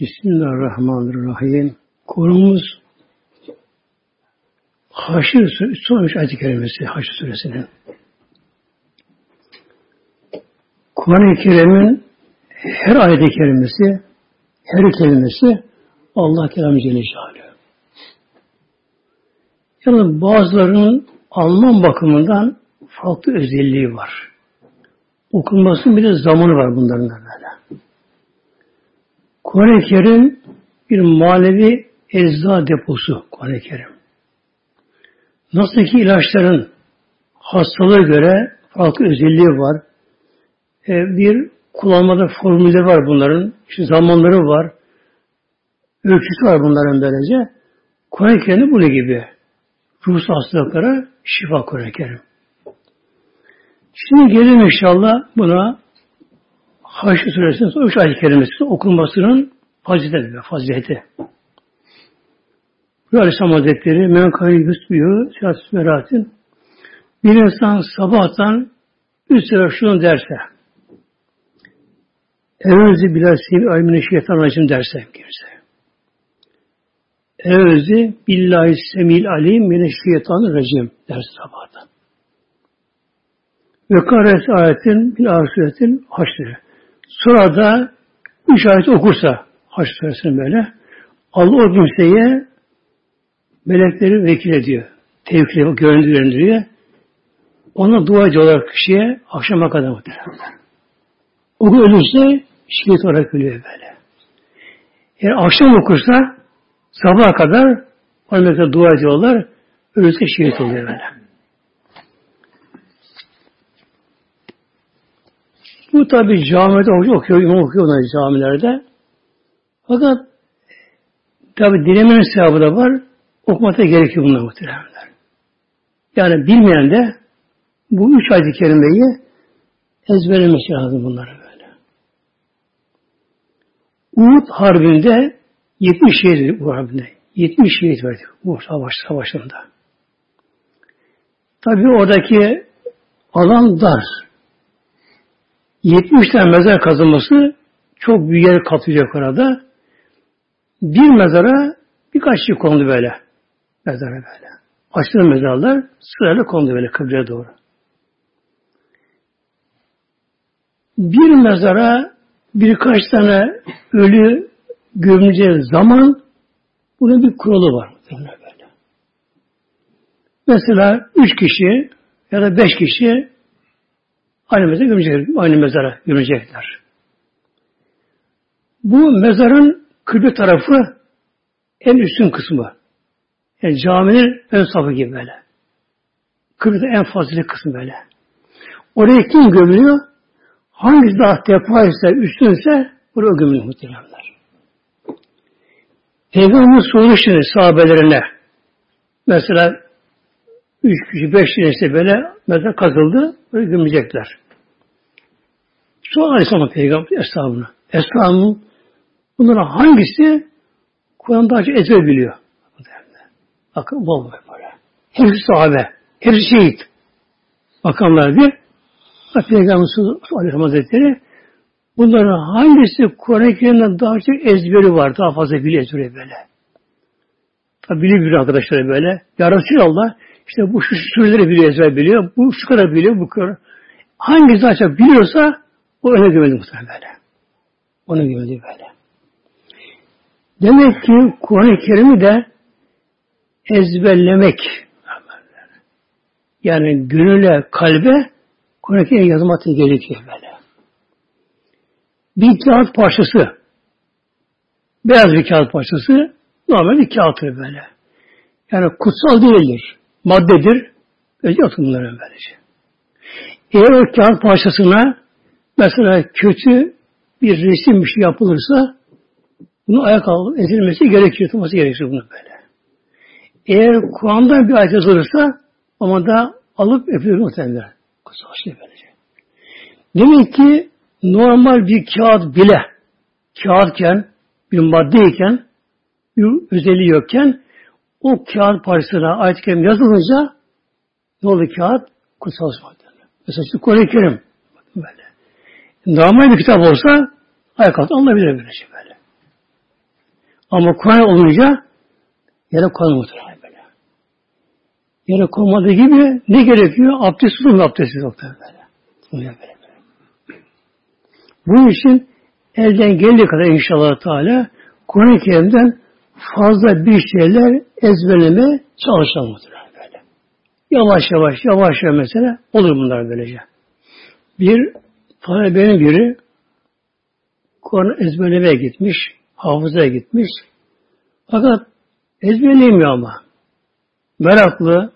Bismillahirrahmanirrahim. Konumuz Haşr son üç ayet kelimesi Haşr suresinin. Kur'an-ı Kerim'in her ayet kelimesi, her kelimesi Allah kelamı Celle Celaluhu. Yani bazılarının anlam bakımından farklı özelliği var. Okunmasının bir de zamanı var bunların da böyle. Kur'an-ı Kerim bir manevi ecza deposu Kur'an-ı Kerim. Nasıl ki ilaçların hastalığa göre farklı özelliği var. E, bir kullanmada formülleri var bunların. İşte zamanları var. Ölçüsü var bunların böylece. Kur'an-ı Kerim bunu gibi. Ruhsal hastalıklara şifa Kur'an-ı Kerim. Şimdi gelelim inşallah buna Haşr Suresinin üç ayet kerimesi okunmasının fazileti fazileti. Bu Aleyhisselam Hazretleri men kayı yusbiyu siyaset meratin bir insan sabahtan üç sıra şunu derse Evvezi bilal sevi aymine şeytan racim derse girse. Evvezi billahi semil alim mine şeytan racim derse sabahtan. Ve karet ayetin bil arsuretin haşrı. Sonra da üç ayet okursa Haşr suresini böyle Allah o kimseye melekleri vekil ediyor. Tevkil ediyor, göründürüyor. Ona duacı olarak kişiye akşama kadar muhtemelen. O gün ölürse şehit olarak ölüyor böyle. Eğer akşam okursa sabaha kadar o melekler dua ediyorlar. Ölürse şehit oluyor böyle. Bu tabi camide okuyor, imam okuyor onları camilerde. Fakat tabi dilemenin sevabı da var. Okumata gerekiyor bunlar muhtemelenler. Yani bilmeyen de bu üç ayet-i kerimeyi ezberlemesi lazım bunları böyle. Uhud Harbi'nde 70 şehit bu Harbi'nde. 70 şehit verdi bu savaş, savaşında. Tabi oradaki alan dar. 70 tane mezar kazılması çok büyük yer kaplayacak orada. Bir mezara birkaç şey kondu böyle. Mezara böyle. Açılan mezarlar sırayla kondu böyle kıbleye doğru. Bir mezara birkaç tane ölü gömüleceği zaman bunun bir kuralı var. Böyle. Mesela üç kişi ya da beş kişi Aynı mezara gömecekler. Aynı mezara gömecekler. Bu mezarın kıble tarafı en üstün kısmı. Yani caminin ön safı gibi böyle. Kıblede en fazla kısmı böyle. Oraya kim gömülüyor? Hangisi daha defa ise, üstünse oraya gömülüyor muhtemelenler. Peygamber soru şimdi sahabelerine mesela üç kişi, beş kişi işte böyle mezar kazıldı, böyle gömecekler. Sonra Aleyhisselam Peygamber Eshabına. Eshabının bunların hangisi Kur'an daha çok ezber biliyor. Bakın bol bol böyle. Hepsi sahabe. Hepsi şehit. Bakanlar bir. Peygamber Aleyhisselam Hazretleri bunların hangisi Kur'an-ı Kerim'den daha çok ezberi var. Daha fazla biliyor ezberi böyle. Tabi biliyor bir arkadaşları böyle. Ya Resulallah işte bu şu sureleri biliyor, ezber biliyor. Bu şu kadar biliyor, bu kadar. Hangisi daha çok biliyorsa o öyle gömüldü muhtemelen böyle. Onu gömüldü böyle. Demek ki Kur'an-ı Kerim'i de ezberlemek yani gönüle, kalbe Kur'an-ı Kerim yazması gerekiyor böyle. Bir kağıt parçası beyaz bir kağıt parçası normal bir kağıttır böyle. Yani kutsal değildir. Maddedir. Öyle atın bunları böylece. Eğer o kağıt parçasına mesela kötü bir resim bir şey yapılırsa bunu ayak alıp ezilmesi gerekiyor, tutması gerekiyor bunu böyle. Eğer Kur'an'dan bir ayet yazılırsa ama da alıp öpüyor muhtemelen. Şey böylece. Demek ki normal bir kağıt bile kağıtken, bir maddeyken, bir özelliği yokken o kağıt parçasına ayet-i kerim yazılınca ne oldu kağıt? Kutsal sıfat. Mesela işte Kur'an-ı Kerim. Böyle. Normal bir kitap olsa ayak altı alınabilir böylece böyle. Ama Kur'an olunca yere koymadılar böyle. Yere konmadığı gibi ne gerekiyor? Abdest tutun abdesti yoktur böyle. Böyle böyle. böyle. Bunun için elden geldiği kadar inşallah Teala Kur'an-ı Kerim'den fazla bir şeyler ezberleme çalışalım böyle. Yavaş yavaş, yavaş yavaş mesela olur bunlar böylece. Bir talebenin biri Kur'an ezberlemeye gitmiş, hafızaya gitmiş. Fakat ezberleyemiyor ama. Meraklı,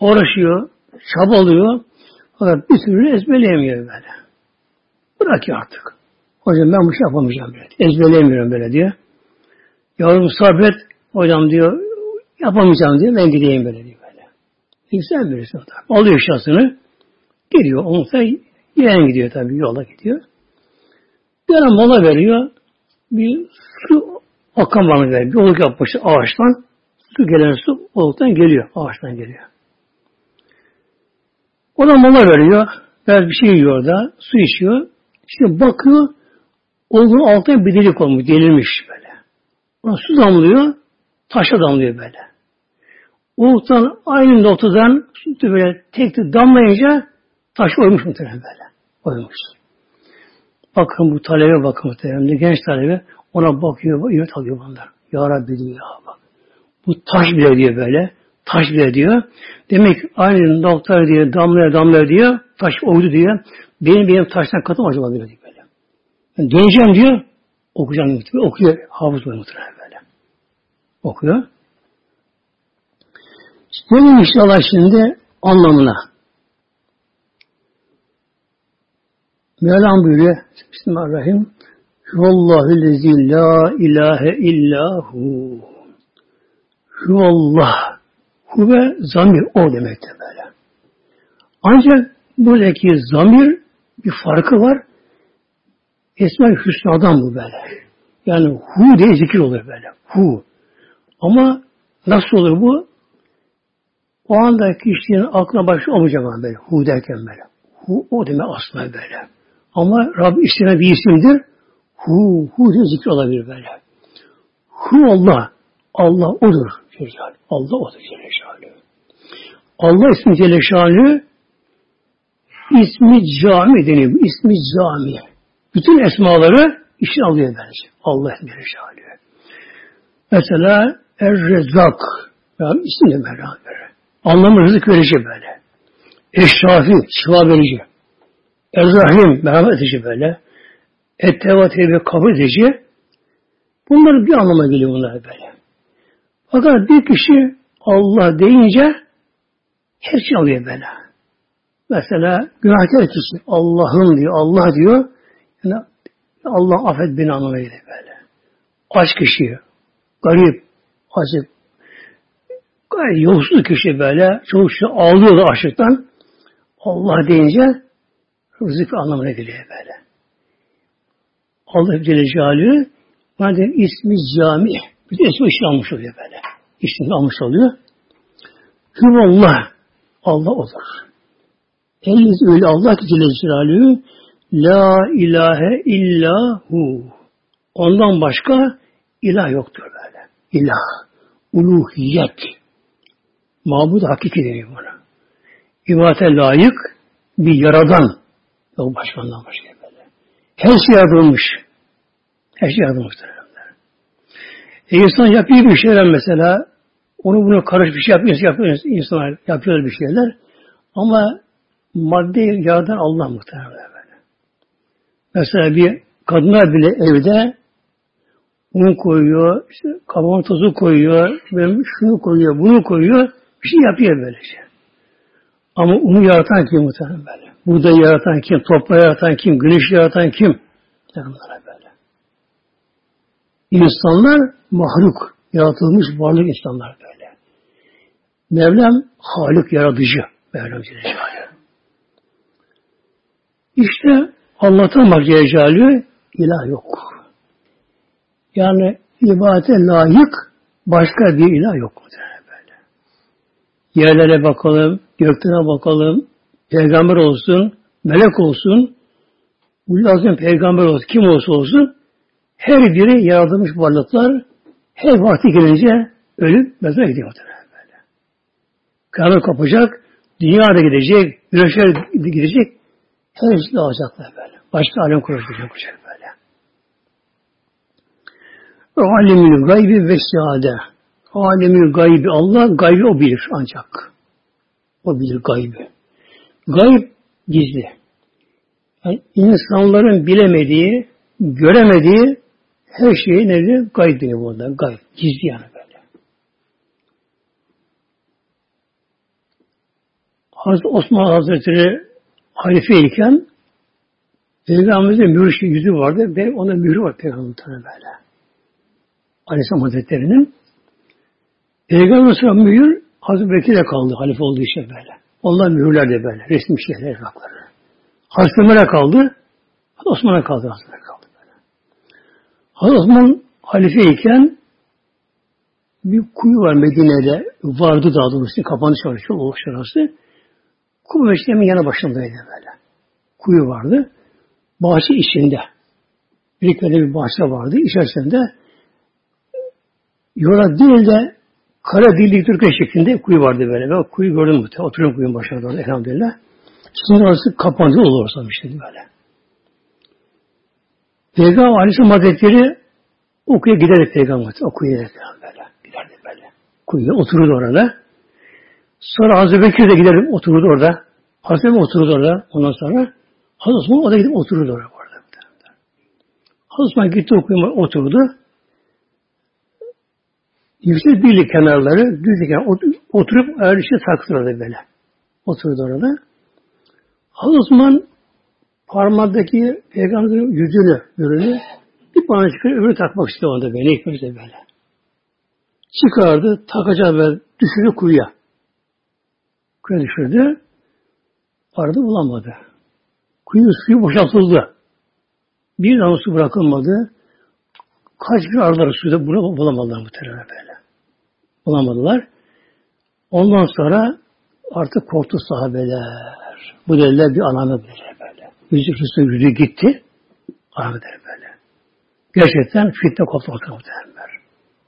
uğraşıyor, çabalıyor. Fakat bir türlü ezberleyemiyor böyle. Bırak ya artık. Hocam ben bu şey yapamayacağım böyle. Ezberleyemiyorum böyle diyor. Yavrum sabret. Hocam diyor yapamayacağım diyor. Ben gideyim böyle diyor böyle. İnsan birisi o da. Alıyor şahsını. Gidiyor. Onu da yeğen gidiyor tabii. Yola gidiyor. Bir ara mola veriyor. Bir su akan bana veriyor. Bir oluk yapmış ağaçtan. Su gelen su oluktan geliyor. Ağaçtan geliyor. Ona mola veriyor. Biraz bir şey yiyor da. Su içiyor. Şimdi bakıyor. Olgun altına bir delik olmuş. Delirmiş böyle. Ona su damlıyor. Taşa damlıyor böyle. Oluktan aynı noktadan böyle tek tek damlayınca taş oymuş muhtemelen böyle. Oymuş. Bakın bu talebe bakın muhtemelen. Genç talebe ona bakıyor, evet alıyor bunlar. Ya Rabbi diyor ya bak. Bu taş bile diyor böyle. Taş bile diyor. Demek ki aynı noktalar diyor, damlaya damlaya diyor. Taş oydu diyor. Benim benim taştan katım acaba diyor böyle. Yani döneceğim diyor. Okuyacağım diyor. Okuyor. Hafız var muhtemelen. Okuyor. Gelin inşallah şimdi anlamına. Mevlam buyuruyor. Bismillahirrahmanirrahim. Hüvallahu lezi la ilahe illahu. Hüvallah. Huve zamir o demekte böyle. Ancak buradaki zamir bir farkı var. Esma-i Hüsna'dan bu böyle. Yani hu diye zikir oluyor böyle. Hu. Ama nasıl olur bu? O anda kişinin aklına başı olmayacak böyle. Hu derken böyle. Hu o demek aslında böyle. Ama Rab istenen bir isimdir. Hu, hu diye zikir olabilir böyle. Hu Allah. Allah odur. Celle Allah odur Celle Şanlı. Allah ismi Celle Şanlı ismi cami deniyor. İsmi cami. Bütün esmaları işin alıyor bence. Allah ismi Celle Şanlı. Mesela Er-Rezzak. Yani isim de beraber. Anlamı rızık verici böyle. Eşrafi, şifa verici. Er-Rahim, merhamet edici böyle. Et-Tevat ve kabul edici. Bunlar bir anlama geliyor bunlar böyle. Fakat bir kişi Allah deyince her şey alıyor böyle. Mesela günahkar kişi Allah'ım diyor, Allah diyor. Yani Allah affet beni anlamına geliyor böyle. Aç kişi, garip, acı, gayet yolsuz kişi böyle, çoğu kişi ağlıyor da açlıktan. Allah deyince rızık anlamına geliyor böyle. Allah Celle Celaluhu madem ismi cami, bir de ismi işi almış oluyor böyle. İsmini almış oluyor. Hüvallah, Allah odur. Eliniz öyle Allah ki Celle Celaluhu La ilahe illahu. Ondan başka ilah yoktur böyle. İlah, uluhiyet. Mabud hakiki deniyor buna. İbadete layık bir yaradan. Yok başkandan başka böyle. Her şey yaratılmış. Her şey yaratılmış. E insan yapıyor bir şeyler mesela, onu bunu karış bir şey yapıyor, yapıyor insanlar yapıyor bir şeyler. Ama madde yaratan Allah muhtemelen böyle. Mesela bir kadınlar bile evde un koyuyor, işte kaban tozu koyuyor, şunu koyuyor, bunu koyuyor, bir şey yapıyor böylece. Ama unu yaratan kim muhtemelen böyle? Buğdayı yaratan kim? Toprağı yaratan kim? Güneşi yaratan kim? Bunlara böyle. İnsanlar mahluk, yaratılmış varlık insanlar böyle. Mevlam Halik yaratıcı. Mevlam Celle İşte Allah'tan bak Celle ilah yok. Yani ibadete layık başka bir ilah yok böyle. Yerlere bakalım, göklere bakalım, peygamber olsun, melek olsun, Ulul Azim peygamber olsun, kim olsa olsun, Her biri yaratılmış varlıklar her vakti gelince ölüp mezara gidiyor böyle. Kıyamet kopacak, dünya da gidecek, güneşler gidecek, hepsi dağılacaklar böyle. Başka alem kuracak Alimül gaybi ve sade. Alemül gaybi Allah, gaybi o bilir ancak. O bilir gaybi. Gayb gizli. Yani insanların bilemediği, göremediği her şeyi nedir? Gayb diyor burada. Gayb. Gizli yani böyle. Hazreti Osman Hazretleri halife iken Peygamberimizin mührü yüzü vardı ve ona mührü var Peygamberimizin böyle. Aleyhisselam Hazretleri'nin. Peygamber sonra mühür Hazreti Bekir'e kaldı halife olduğu için böyle. Onlar mühürler de böyle. Resmi şeyler evrakları. Hazreti Ömer'e kaldı. Osman'a kaldı. Hazreti kaldı böyle. Hazreti Osman halifeyken bir kuyu var Medine'de. Vardı daha doğrusu. Kapanış var. Çok olmuş orası. Kuyu meşremin yanı başındaydı böyle. Kuyu vardı. Bahçe içinde. Bir kere bir bahçe vardı. İçerisinde yola değil de kara dilli Türkiye şeklinde kuyu vardı böyle. Ben kuyu gördüm bu. Oturuyorum kuyunun başında orada elhamdülillah. Şimdi orası kapandı olur orası şey böyle. Peygamber Aleyhisselam Hazretleri o kuyuya giderek Peygamber o kuyuya giderek böyle. Giderdi böyle. Kuyuya otururdu orada. Sonra Hazreti Bekir de giderek otururdu orada. Hazreti Bekir otururdu orada. Ondan sonra Hazreti Osman o da gidip otururdu orada. Hazreti Osman gitti o kuyuya oturdu. Yüksek birlik kenarları düz kenar oturup ayar işte takılırdı böyle. Oturdu orada. Hazreti Osman parmağındaki peygamberin yüzünü, ürünü bir parmağı çıkarıp öbürü takmak istiyor onda böyle. Ekmek böyle. Çıkardı, takacağı böyle düşürdü kuyuya. Kuyuya düşürdü. Aradı bulamadı. Kuyu suyu boşaltıldı. Bir damla su bırakılmadı. Kaç gün suyu bunu bulamadılar muhtemelen böyle. Bulamadılar. Ondan sonra artık korktu sahabeler. Bu dediler bir ananı böyle böyle. Yüzü Resulü yüzü gitti. Der böyle. Gerçekten fitne koptu ortada muhtemelen.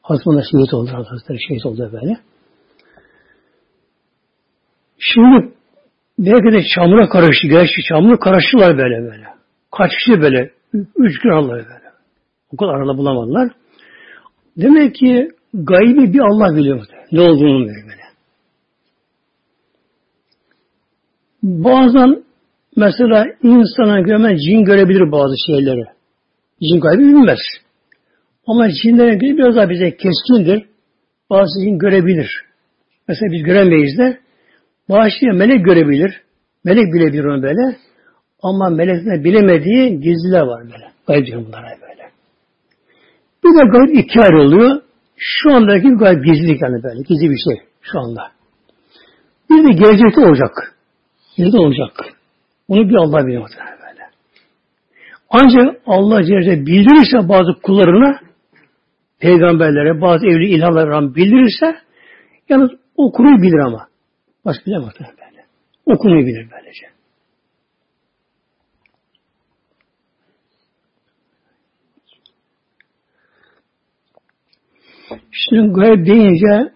Aslında şehit oldu Hazretleri şehit oldu böyle. Şimdi belki de çamura karıştı. Gerçi çamura karıştılar böyle böyle. Kaç kişi böyle. Üç gün Allah böyle. O kadar arada bulamadılar. Demek ki gaybi bir Allah biliyor. Ne olduğunu böyle. böyle. Bazen mesela insana görmez cin görebilir bazı şeyleri. Cin gaybi bilmez. Ama cinlerin göre biraz daha bize keskindir. Bazı cin görebilir. Mesela biz göremeyiz de bazı melek görebilir. Melek bilebilir onu böyle. Ama meleklerin bilemediği gizliler var böyle. Gayb bunlara böyle. Bir de gayb iki ayrı oluyor. Şu andaki gayb gizlilik yani böyle. Gizli bir şey şu anda. Bir de gelecekte olacak. Gelecekte olacak. Onu bir Allah biliyor böyle. Ancak Allah Celle bildirirse bazı kullarına peygamberlere, bazı evli ilahlara bildirirse yalnız o konuyu bilir ama. Başka bilemez böyle. O konuyu bilir böylece. Şimdi gayb deyince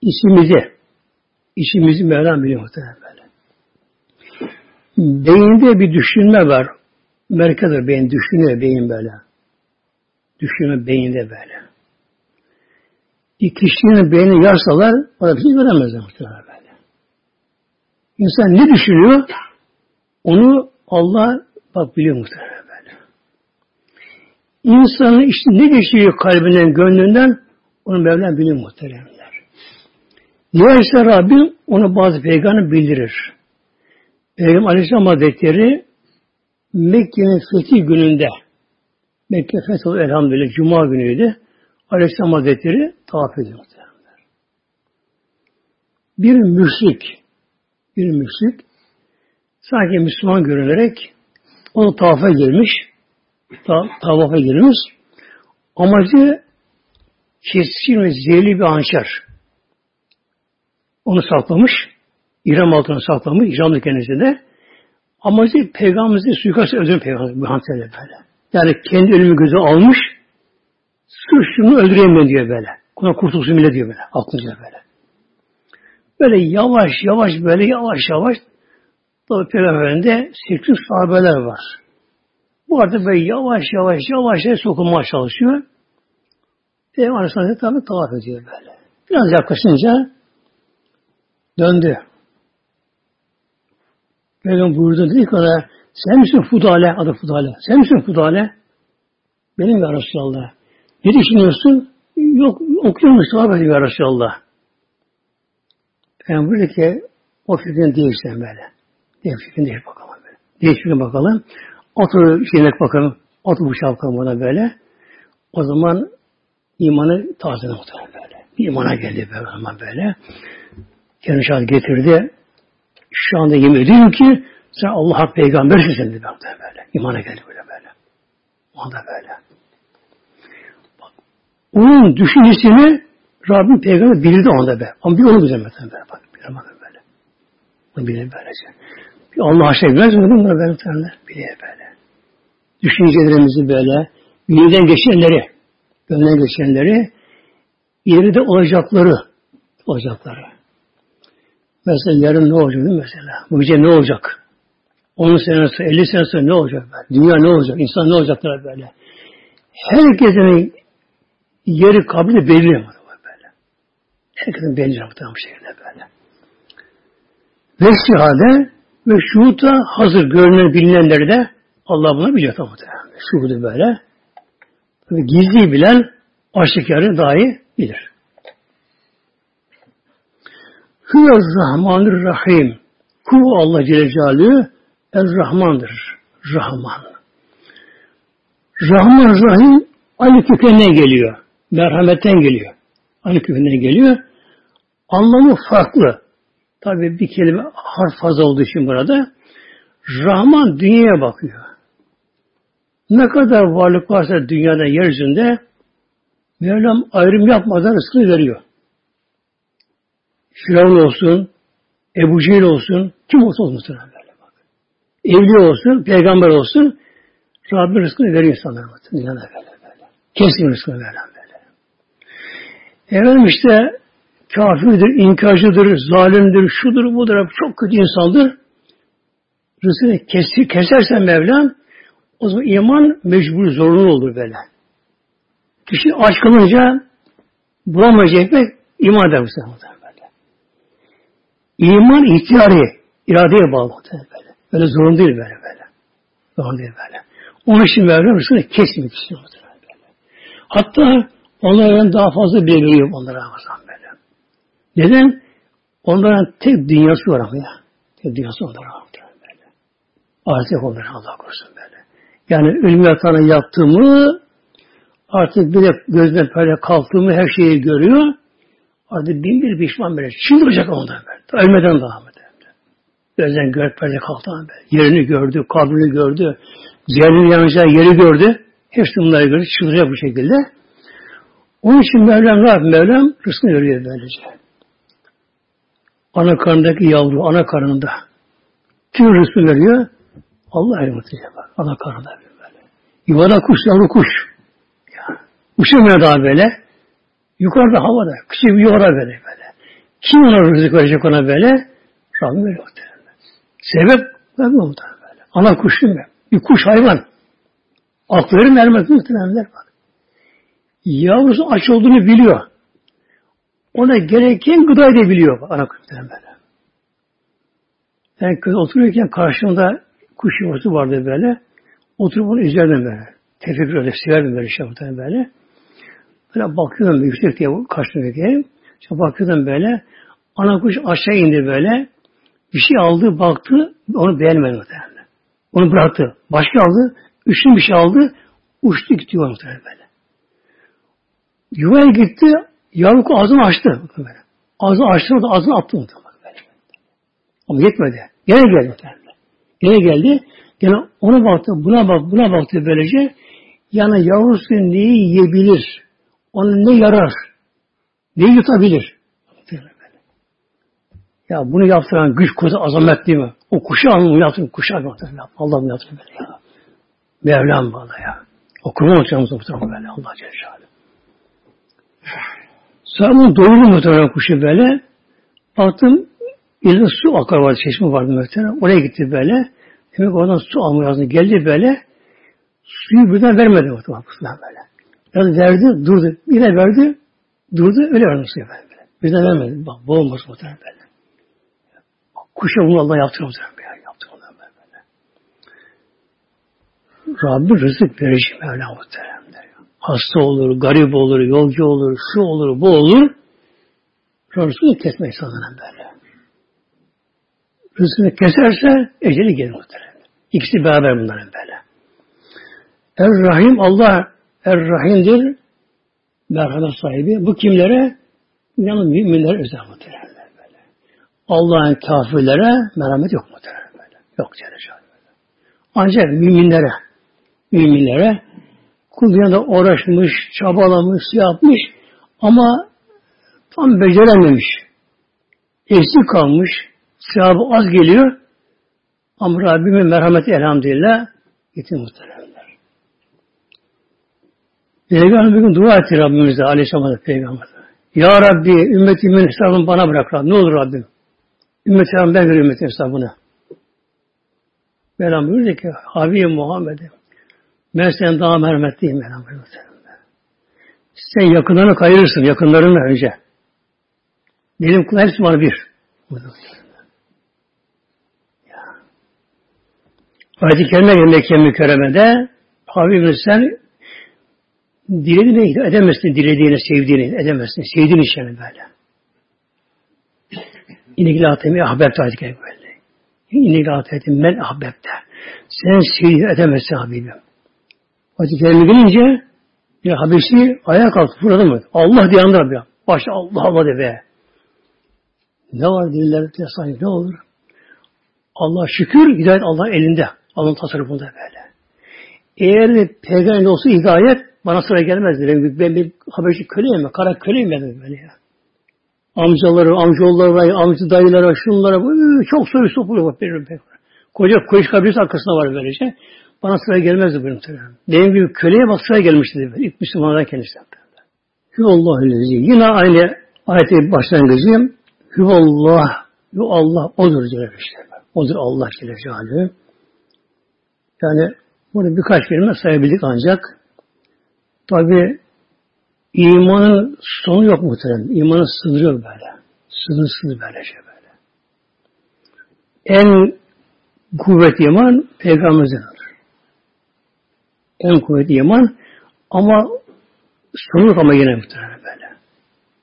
işimizi, işimizi Mevlam biliyor muhtemelen böyle. Beyinde bir düşünme var. Merkezde beyin düşünüyor beyin böyle. Düşünme beyinde böyle. Bir kişinin beyni yarsalar o da bir şey göremezler muhtemelen böyle. İnsan ne düşünüyor? Onu Allah bak biliyor muhtemelen. İnsanın işte ne geçiyor kalbinden, gönlünden onu Mevlam bilir muhteremler. Dilerse Rabbim onu bazı peygamber bildirir. Peygamber Aleyhisselam Hazretleri Mekke'nin fethi gününde Mekke fetholu elhamdülillah Cuma günüydü. Aleyhisselam Hazretleri tavaf ediyor muhteremler. Bir müşrik bir müşrik sanki Müslüman görünerek onu tavafa girmiş tavafa girmiş. Amacı keskin ve zehirli bir hançer. Onu saklamış. İram altına saklamış. İramlı kendisinde. Amacı peygamberimizin suikast öldürün peygamberimizi bu hançerle böyle. Yani kendi ölümü göze almış. Sırf şunu öldüreyim ben diyor böyle. Kuna kurtulsun bile diyor böyle. Aklınca böyle. Böyle yavaş yavaş böyle yavaş yavaş Tabi Peygamberinde 8 sahabeler var. Bu arada böyle yavaş yavaş yavaş yavaş sokulmaya çalışıyor. Peygamber Aleyhisselam tabi tavaf ediyor böyle. Biraz yaklaşınca döndü. Peygamber buyurdu dedi ki ona sen misin Fudale? Adı Fudale. Sen misin Fudale? Benim ya Resulallah. Ne düşünüyorsun? Yok okuyormuş sahabe ya Resulallah. Yani burada ki o fikrini değiştiren böyle. Diye fikrini değiş bakalım böyle. Değiştirin bakalım. Otur şeyine bakalım. Otur bıçağı bakalım buna böyle. O zaman imanı tazene muhtemelen böyle. İmana geldi böyle zaman böyle. Kendi şahit getirdi. Şu anda yemin ediyorum ki sen Allah'a peygambersin sen dedi böyle. İmana geldi böyle böyle. O da böyle. Bak, onun düşüncesini Rabbim peygamber bildi onda be. Ama bir onu bilemeden böyle bak. Bilemeden böyle. Onu bilir böylece. Bir Allah aşağı bilmez mi bunlar böyle? Bilir böyle. Düşüncelerimizi böyle, birden geçenleri, önden geçenleri, ileride olacakları, olacakları. Mesela yarın ne olacak değil mi mesela? Bu gece ne olacak? 10 sene sonra, 50 sene sonra ne olacak? Böyle? Dünya ne olacak? İnsan ne olacaklar böyle? Herkesin yeri kabri belli? Böyle. Herkesin belli muhtemelen bu şekilde böyle. Ve şihade ve şuhuta hazır görünen bilinenleri de Allah buna biliyor muhtemelen. Şuhudu böyle. Tabii gizli bilen aşikarı dahi bilir. Hüve Rahmanır Rahim. Ku Allah Celle Celaluhu Er-Rahmandır. Rahman. Rahman Rahim aynı kökeninden geliyor. Merhametten geliyor. Aynı kökeninden geliyor. Anlamı farklı. Tabi bir kelime harf fazla olduğu için burada. Rahman dünyaya bakıyor. Ne kadar varlık varsa dünyada yeryüzünde Mevlam ayrım yapmadan rızkını veriyor. Firavun olsun, Ebu Cehil olsun, kim olsa olmasın böyle bak. Evli olsun, peygamber olsun, Rabbim rızkını veriyor insanlara bak. Dünyada böyle böyle. Kesin rızkını veren böyle. Efendim işte kafirdir, inkarcıdır, zalimdir, şudur, budur, çok kötü insandır. Rızkını kesir, kesersen Mevlam, o zaman iman mecbur, zorunlu olur böyle. Kişi aç kalınca bulamayacak ekmek iman eder sefer böyle. İman ihtiyari, iradeye bağlı böyle. Böyle zorun değil böyle böyle. Zorun değil böyle. Onun için Mevlam rızkını kesmek istiyor böyle. Hatta onlardan daha fazla veriyor onlara Ramazan böyle. Neden? Onların tek dünyası var ama ya. Tek dünyası onlara böyle. Artık onlara Allah korusun. Yani ölüm yatağına yattığımı artık bir de gözden perde kalktığımı her şeyi görüyor. Artık bin bir pişman böyle. Çıldıracak ondan böyle. Ölmeden daha mı? Gözden gör perde kalktı böyle. Yerini gördü, kabrini gördü. Ciğerinin yanacağı yeri gördü. Hepsi bunları gördü. Çıldıracak bu şekilde. Onun için Mevlam ne yapıyor? Mevlam rızkını veriyor böylece. Ana karnındaki yavru, ana karnında. Kim rızkını veriyor? Allah rahmetiyle bak. Ana karnında böyle. Yuvada kuş, yavru kuş. Ya. Uçamıyor daha böyle. Yukarıda havada. Küçük bir yuvada böyle böyle. Kim ona rızık verecek ona böyle? Rabbim veriyor. Sebep vermiyor muhtemelen böyle. Ana kuş değil mi? Bir kuş hayvan. Akları vermez muhtemelenler bak. Yavrusu aç olduğunu biliyor. Ona gereken gıdayı da biliyor ana kuş böyle. Ben kız otururken karşımda kuş yuvası vardı böyle. Oturup onu izlerdim böyle. Tefekkür öyle severdim böyle şey böyle. Böyle bakıyordum yüksek diye karşımdaki. İşte bakıyordum böyle. Ana kuş aşağı indi böyle. Bir şey aldı, baktı, onu beğenmedi muhtemelen. Onu bıraktı. Başka aldı, üçüncü bir şey aldı, uçtu gitti muhtemelen böyle. Yuvaya gitti, yavru ağzını açtı. Böyle. Ağzını açtı, ağzını attı muhtemelen böyle. Ama yetmedi. Gene geldi muhtemelen. Gene geldi. Gene ona baktı, buna bak, buna baktı böylece. Yani yavrusu neyi yiyebilir? Ona ne yarar? Neyi yutabilir? Ya bunu yaptıran güç, kudret, azamet değil mi? O kuşu alın, yaptın, kuşu alın. Allah bunu yaptın böyle ya. Mevlam bana ya. O kurban olacağımız muhtemelen böyle. Allah Celle. Sonra bunu doyurdum muhtemelen kuşu böyle. Baktım İleride su akar vardı, çeşme vardı muhtemelen. Oraya gitti böyle. Demek oradan su almaya lazım. Geldi böyle. Suyu birden vermedi muhtemelen böyle. Yani verdi, durdu. Yine verdi, durdu. Öyle verdi suyu böyle. Birden vermedi. Bak boğulmaz muhtemelen böyle. Kuşa bunu Allah yaptı muhtemelen böyle. Yaptı ondan böyle. Rabbi rızık verici Mevla muhtemelen. Hasta olur, garip olur, yolcu olur, şu olur, bu olur. Rızkını kesmek sanırım böyle. Rızkını keserse eceli gelir muhtemelen. İkisi beraber bunların böyle. Er-Rahim Allah Er-Rahim'dir. Merhamet sahibi. Bu kimlere? Yalnız müminlere özel muhtemelen böyle. Allah'ın kafirlere merhamet yok muhtemelen böyle. Yok Celle. Ancak müminlere müminlere kul yanında uğraşmış, çabalamış, şey yapmış ama tam becerememiş. Eksik kalmış, sevabı az geliyor ama Rabbimin merhameti elhamdülillah yetim muhteremler. Peygamber bir gün dua etti Rabbimize Aleyhisselam'a Peygamber. Ya Rabbi ümmetimin hesabını bana bırak Rabbi. Ne olur Rabbim. Ümmetim ben görüyorum ümmetin hesabını. Mevlam buyurdu ki Habibim Muhammed'im ben sen daha merhametliyim Mevlam buyurdu. Sen yakınlarını kayırırsın, yakınlarını önce. Benim kulum hepsi bana bir. Ayet-i Kerime Mekke mükerremede Habibim sen dilediğini edemezsin, dilediğini, sevdiğini edemezsin. Sevdiğin için böyle. İnnik la temi ahbebte ayet-i kerime böyle. İnnik la temi men ahbebte. Sen sevdiğini edemezsin Habibim. Ayet-i kerime gelince ya Habeşi ayağa kalktı, fırladı mı? Allah diye anlar bir. Başta Allah Allah de be. Ne var dillerde sahip ne olur? Allah şükür hidayet Allah elinde. Allah'ın tasarrufunda böyle. Eğer peygamber olsa hidayet bana sıra gelmezdi. Ben, ben bir haberci köleyim mi? Kara köleyim ben böyle ya. Amcaları, amcaoğulları, amca dayılara, şunlara çok soru sopuyor. Koca koyuş kabrisi arkasında var böylece. Bana sıra gelmezdi benim sıram. Benim gibi köleye bak sıra gelmişti. Böyle. İlk Müslümanlar kendisi. Hüvallahu. Yine aynı ayetin başlangıcı. Hüvallah. Yu Allah odur diyor işte. Odur Allah Celle Celaluhu. Yani bunu birkaç kelime sayabildik ancak tabi imanın sonu yok muhtemelen. İmanın sınırı yok böyle. Sınırsız böylece böyle. En kuvvetli iman peygamberimizdendir. En kuvvetli iman ama sonu yok ama yine muhtemelen böyle.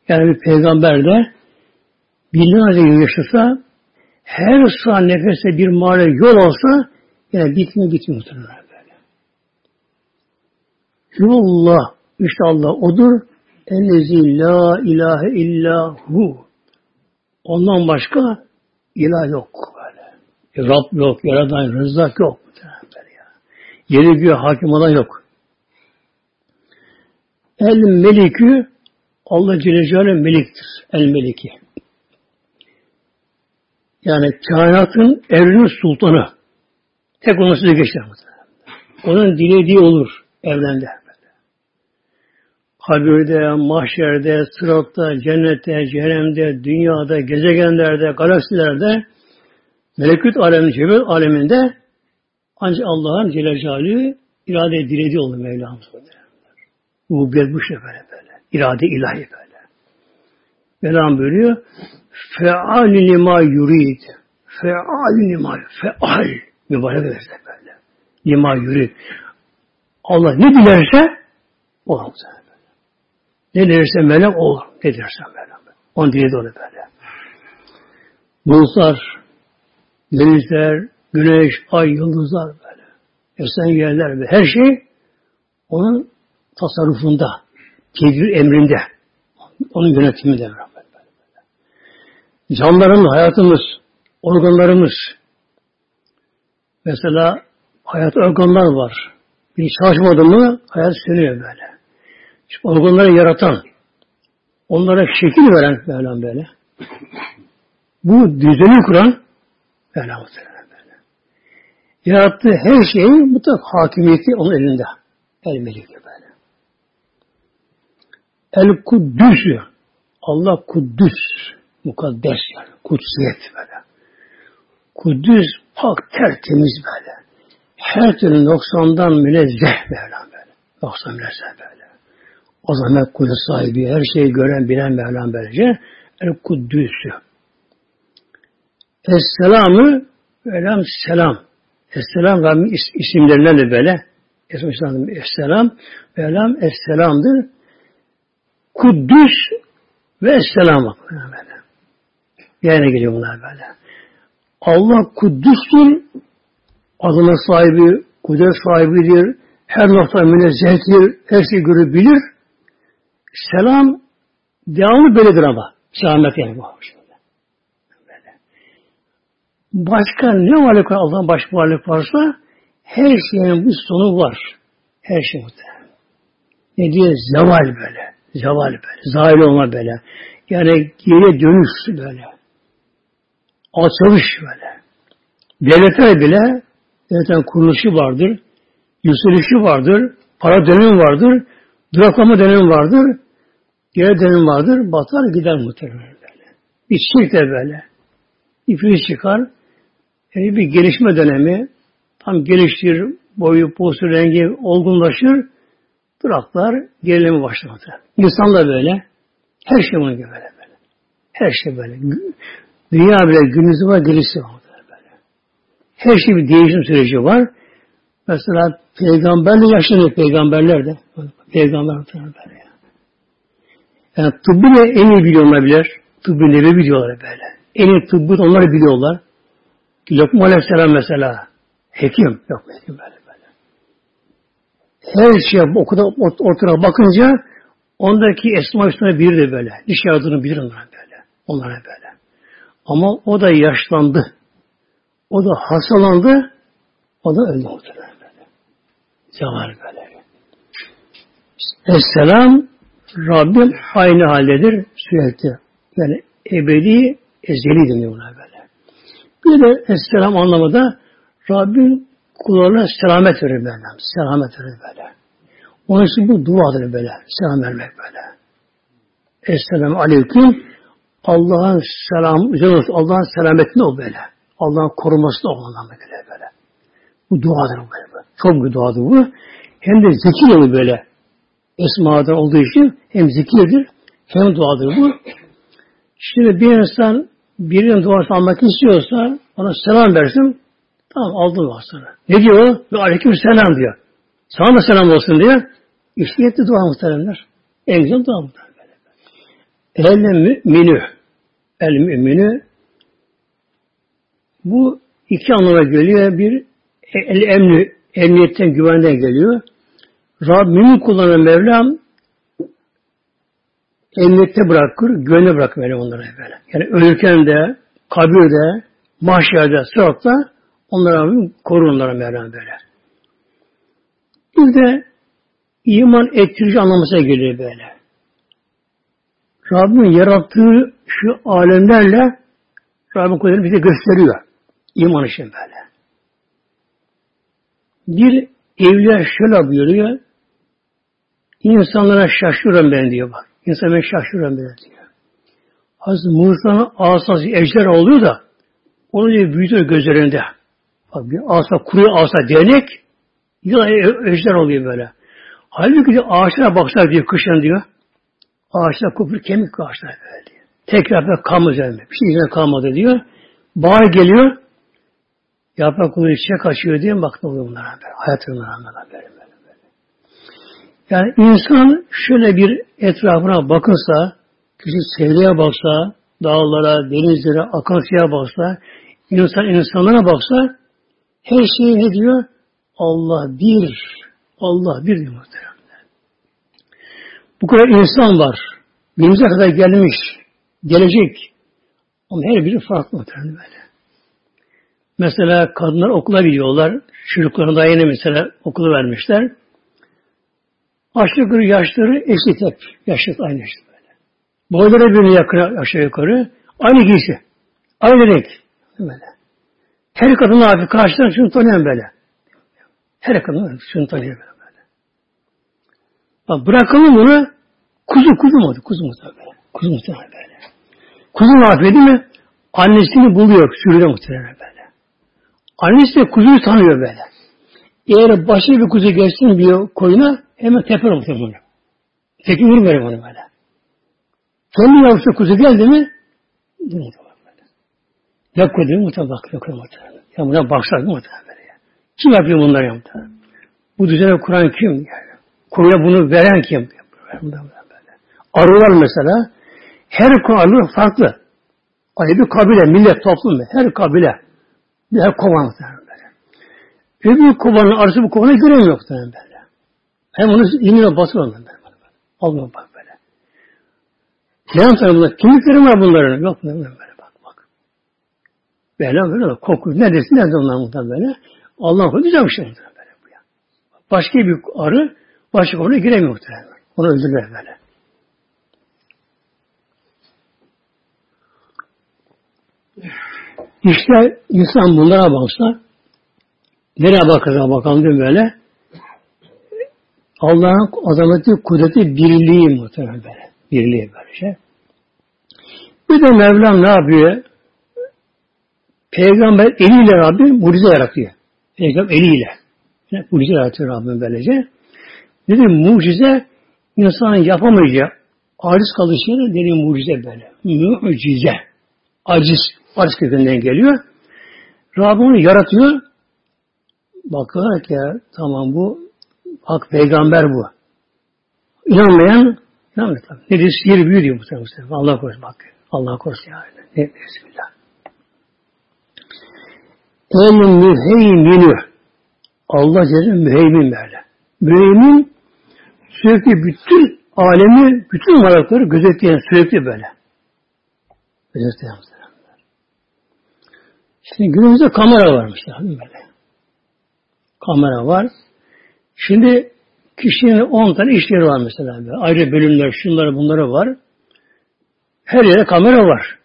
Yani bir peygamber de binlerce yıl yaşasa her saniye nefeste bir mağara yol olsa yine bitmiyor bitmiyor muhtemelen böyle. Hüvallah işte Allah odur. Ellezi la ilahe illahu. Ondan başka ilah yok böyle. Rab yok, yaradan, rızak yok. Yeri göğe hakim olan yok. El melikü Allah Celle Celaluhu meliktir. El meliki. Yani kainatın evrenin sultanı. Tek onun sözü geçer. Onun dilediği olur evrende. Kabirde, mahşerde, sıratta, cennette, cehennemde, dünyada, gezegenlerde, galaksilerde, melekut aleminde, cebel aleminde ancak Allah'ın Celle irade dilediği olur Mevlamız. Bir bu şey böyle böyle. İrade ilahi böyle. Mevlam buyuruyor. Feal lima yurid. Feal lima feal. Mübarek ederse böyle. Lima yurid. Allah ne dilerse o olur. Ne dilerse melek olur. Ne dilerse melek. Onun diledi onu böyle. Bulutlar, denizler, güneş, ay, yıldızlar böyle. Esen yerler ve her şey onun tasarrufunda, tedbir emrinde, onun yönetiminde. Canlarımız, hayatımız, organlarımız, mesela hayat organlar var. Bir çalışmadı mı hayat sönüyor böyle. İşte organları yaratan, onlara şekil veren Mevlam böyle. Bu düzeni kuran Mevlam böyle. Yarattığı her şeyin mutlak hakimiyeti onun elinde. El Melik böyle. El Kuddüs Allah Kuddüs. Mukaddes yani. Kutsiyet böyle. Kudüs pak tertemiz böyle. Her türlü noksandan münezzeh Mevlam böyle. Noksan münezzeh böyle. O zaman kudüs sahibi, her şeyi gören, bilen Mevlam böylece. El Kuddüs'ü. Esselamı Velem selam. Esselam Rabbim is, isimlerinden de böyle. Esselam, Esselam. Velem Esselam'dır. Kuddüs ve Esselam. Böyle. Yani geliyor bunlar böyle. Allah Kuddüs'tür. Adına sahibi, kudret sahibidir. Her nokta münezzehtir. Her şeyi görebilir. Selam devamlı böyledir ama. Selamet yani bu. Başka ne varlık var Allah'ın başka varlık varsa her şeyin bir sonu var. Her şey muhtemelen. Ne diyor? Zeval böyle. Zeval böyle. Zahil olma böyle. Yani geriye dönüş böyle. Açılış böyle. Devletler bile devletin kuruluşu vardır. Yükselişi vardır. Para dönemi vardır. Duraklama dönemi vardır. Geri dönemi vardır. Batar gider muhtemelen böyle. Bir çift de böyle. İpini çıkar. Yani bir gelişme dönemi tam geliştir, boyu, postu, rengi olgunlaşır, duraklar gerileme başlamadı. İnsan da böyle. Her şey bunun gibi böyle. Her şey böyle. Dünya bile günümüzde var, gelişti var böyle. Her şey bir değişim süreci var. Mesela peygamberle yaşlanıyor peygamberler de. Peygamber böyle. Yani tıbbı da en iyi biliyorlar bilir. Tıbbı nevi biliyorlar böyle. En iyi tıbbı onlar biliyorlar. Lokman Aleyhisselam mesela hekim. Yok hekim böyle böyle. Her şey o kadar ortaya bakınca ondaki esma üstüne bir de böyle. Diş yardımını bilir onlara böyle. Onlara böyle. Ama o da yaşlandı. O da hastalandı. O da öldü muhtemelen böyle. Cemal böyle. Esselam Rabbim aynı haldedir sürekli. Yani ebedi ezeli deniyor buna böyle. Bir de Esselam anlamında Rabbin kullarına selamet verir böyle. Selamet verir böyle. Onun için bu duadır böyle. Selam vermek böyle. Esselamu Aleyküm. Allah'ın selamı üzerine olsun. Allah'ın selametine ol böyle. Allah'ın korumasına ol anlamda böyle böyle. Bu duadır bu böyle. Çok bir duadır bu. Hem de zeki olur böyle. Esma'dan olduğu için hem zekidir hem duadır bu. Şimdi bir insan birinin duasını almak istiyorsa ona selam versin. Tamam aldım duasını. Ne diyor? Ve aleyküm selam diyor. Sana da selam olsun diyor. İşte yetti dua muhteremler. En güzel dua muhteremler. El müminü. El müminü bu iki anlama geliyor. Bir el emni, emniyetten güvenden geliyor. Rabbimi kullanan Mevlam emniyette bırakır, güvene bırakır böyle onlara böyle. Yani ölürken de, kabirde, mahşerde, sıratta onlara korur onlara Mevlam böyle. Bir de iman ettirici anlamasına geliyor böyle. Rabbin yarattığı şu alemlerle Rabbin kudretini bize gösteriyor. İman için böyle. Bir evliya şöyle buyuruyor. İnsanlara şaşıyorum ben diyor bak. İnsan ben şaşırıyorum böyle diyor. Hazreti Musa'nın asası ejder oluyor da onu diye büyütüyor gözlerinde. Bak bir asa, kuru asa değnek yılan ejder oluyor böyle. Halbuki diyor, ağaçlara baksalar diyor kışın diyor. Ağaçlar kopur kemik ağaçlar böyle Tekrar yaprak kalmaz üzerinde. Bir şey üzerinde kalmadı diyor. Bahar geliyor. Yaprak kulu çiçek açıyor diye bak ne oluyor bunlara böyle. Hayatlarına böyle, böyle. Yani insan şöyle bir etrafına bakırsa, kişi sevdiğe baksa, dağlara, denizlere, akan suya baksa, insan insanlara baksa, her şey ne diyor? Allah bir, Allah bir diyor muhtemelen. Bu kadar insan var. Günümüze kadar gelmiş, gelecek. Ama her biri farklı muhtemelen böyle. Mesela kadınlar okula gidiyorlar. Çocuklarına da yeni mesela okulu vermişler. Aşağı yaşları eşit hep. Yaşlı aynı yaşlı böyle. Boyları birbirine yakın aşağı yukarı. Aynı giysi. Aynı renk. Böyle. Her kadın abi karşıdan şunu tanıyan böyle. Her kadın şunu tanıyor böyle. böyle. Bak bırakalım bunu kuzu kuzu mu? Kuzu mu böyle? Kuzu mu böyle? Kuzu ne değil mi? Annesini buluyor sürüde muhtemelen böyle. Annesi de kuzuyu tanıyor böyle. Eğer başka bir kuzu geçsin bir koyuna hemen teper muhtemelen bunu. Tekin vurmuyor bunu böyle. Kendi yavrusu kuzu geldi mi durmuyor böyle. Ne koydu muhtemelen bakıyor muhtemelen. Ya buna baksak muhtemelen böyle. Kim yapıyor bunları muhtemelen? Bu düzene kuran kim? Yani? Koyuna bunu veren kim? Arılar mesela her konu farklı. Aynı bir kabile, millet, toplum. Her kabile. Her kovan. Öbür kovanın arası bu kovana göremiyor muhtemelen böyle. Hem onu inine basıyor. Almıyor bak böyle. Yapsana bunlar? Kimlikleri var bunların? Yok bunlar böyle bak bak. Böyle böyle koku. Neredesin? Nerede onlar muhtemelen böyle. Allah'ın koyduğu güzel bir şey böyle bu ya. Başka bir arı başka kovana giremiyor. Onu öldürürler böyle. İşte insan bunlara baksa nereye bakarsa bakalım diye böyle Allah'ın azameti, kudreti, birliği muhtemelen böyle. Birliği böyle şey. Bir de Mevlam ne yapıyor? Peygamber eliyle Rabbim mucize yaratıyor. Peygamber eliyle. Yani mucize yaratıyor Rabbim böylece. Dedim mucize insanın yapamayacağı aciz kaldığı şeyler dediğim mucize böyle. Mucize. Aciz. Aciz kökünden geliyor. Rabbim onu yaratıyor. Bakıyorlar ki ya, tamam bu hak peygamber bu. İnanmayan inanmıyor. Ne diyor? Sihir büyü diyor tabi. Allah korusun bak. Allah korusun yani. Ne, Bismillah. El müheyminu. Allah Celle müheymin böyle. Müheymin sürekli bütün alemi, bütün varlıkları gözetleyen sürekli böyle. Gözetleyen Şimdi günümüzde kamera varmış böyle. Kamera var. Şimdi kişinin 10 tane iş yeri var mesela. Böyle. Ayrı bölümler, şunları bunları var. Her yere kamera var.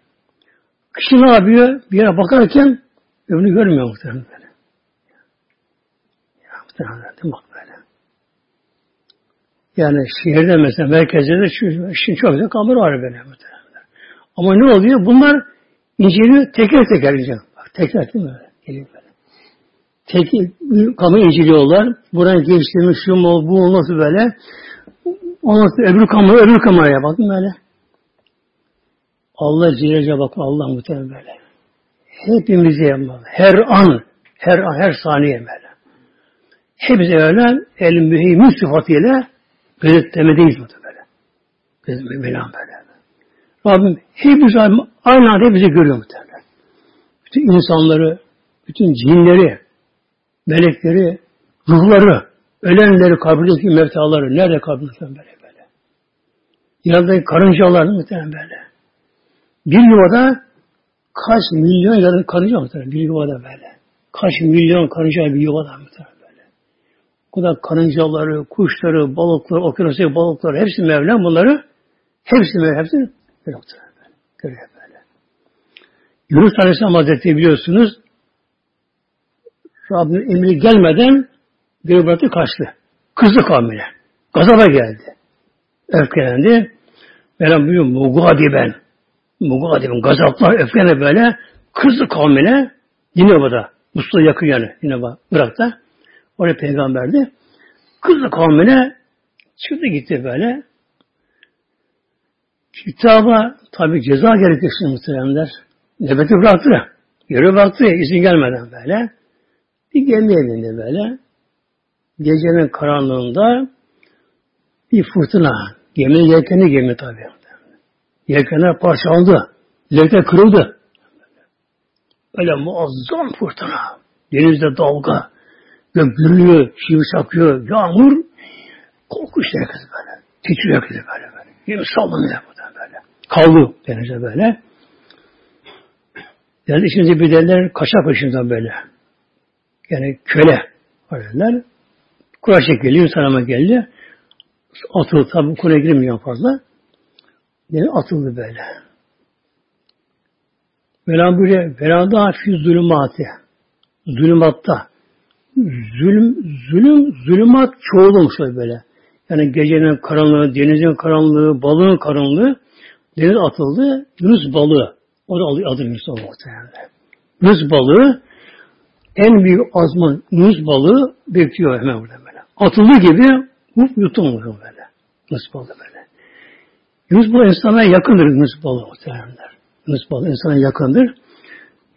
Kişi ne yapıyor? Bir yere bakarken öbürünü görmüyor muhtemelen böyle. Ya muhtemelen bak böyle. Yani şehirde mesela merkezde de şimdi çok güzel kamera var böyle muhtemelen. Ama ne oluyor? Bunlar inceliyor teker teker inceliyor. Teker değil mi? Geliyor böyle. Tek kamera inceliyorlar. Buradan geçtiğimiz şu mu, bu mu, nasıl böyle. Ondan sonra öbür kamera, öbür kameraya bakın böyle. Allah Celle bak Allah muhtemelen böyle. Hepimize yapmalı. Her an, her an, her saniye böyle. Hepimize öyle el mühimmin sıfatıyla gözetlemedeyiz bu böyle. Gözetlemedeyiz böyle. Rabbim hepimiz aynı anda hepimizi görüyor muhtemelen. Bütün insanları, bütün cinleri, melekleri, ruhları, ölenleri, kabirdeki mevtaları, nerede kabirdeki böyle böyle. Yanındaki karıncalar muhtemelen böyle. Bir yuvada kaç milyon yarın karınca muhtemelen bir yuvada böyle. Kaç milyon karınca bir yuvada muhtemelen böyle. O kadar karıncaları, kuşları, balıkları, okyanusu balıkları, hepsi Mevlam bunları hepsi Mevlam, hepsi böyle. Görüyor. Yunus Aleyhisselam Hazretleri biliyorsunuz Rabbinin emri gelmeden bıraktı kaçtı. Kızdı kavmine. Gazaba geldi. Öfkelendi. Mevlam buyuruyor mugadiben. Mugadiben. Gazaplar öfkene böyle kızdı kavmine. Nineva'da. Mustafa yakın yani Nineva Irak'ta. Oraya peygamberdi. Kızdı kavmine çıktı gitti böyle. Kitaba tabi ceza gerekiyor şimdi muhteremler. Nöbeti bıraktı. Yürü baktı izin gelmeden böyle. Bir gemi evinde böyle. Gecenin karanlığında bir fırtına. Geminin yelkeni gemi tabi. Yelkenler parçalandı. Yelken kırıldı. Öyle muazzam fırtına. Denizde dalga. Gök gürlüyor, şivi çakıyor, yağmur. Korkunç herkes böyle. Titriyor herkes böyle böyle. Gemi sallanıyor burada böyle. Kaldı denizde böyle. Yani içinde bir derler kaçak peşinden böyle. Yani köle öyleler. Kura çekildi, Yunus geldi. Atıldı tabi Kur'an'a girmiyor fazla. Yani atıldı böyle. Mevlam böyle velada fi zulümati. Zulümatta. Zulüm, zulüm, zulümat çoğulmuş böyle. Yani gecenin karanlığı, denizin karanlığı, balığın karanlığı deniz atıldı. Yunus balığı. O da adı Yunus balığı muhtemelen. Yunus balığı en büyük azman Yunus balığı bekliyor hemen burada böyle. Atıldığı gibi huf yutum böyle. Yunus balığı böyle. Yunus balığı insana yakındır Yunus balığı muhtemelenler. Yunus balığı insana yakındır.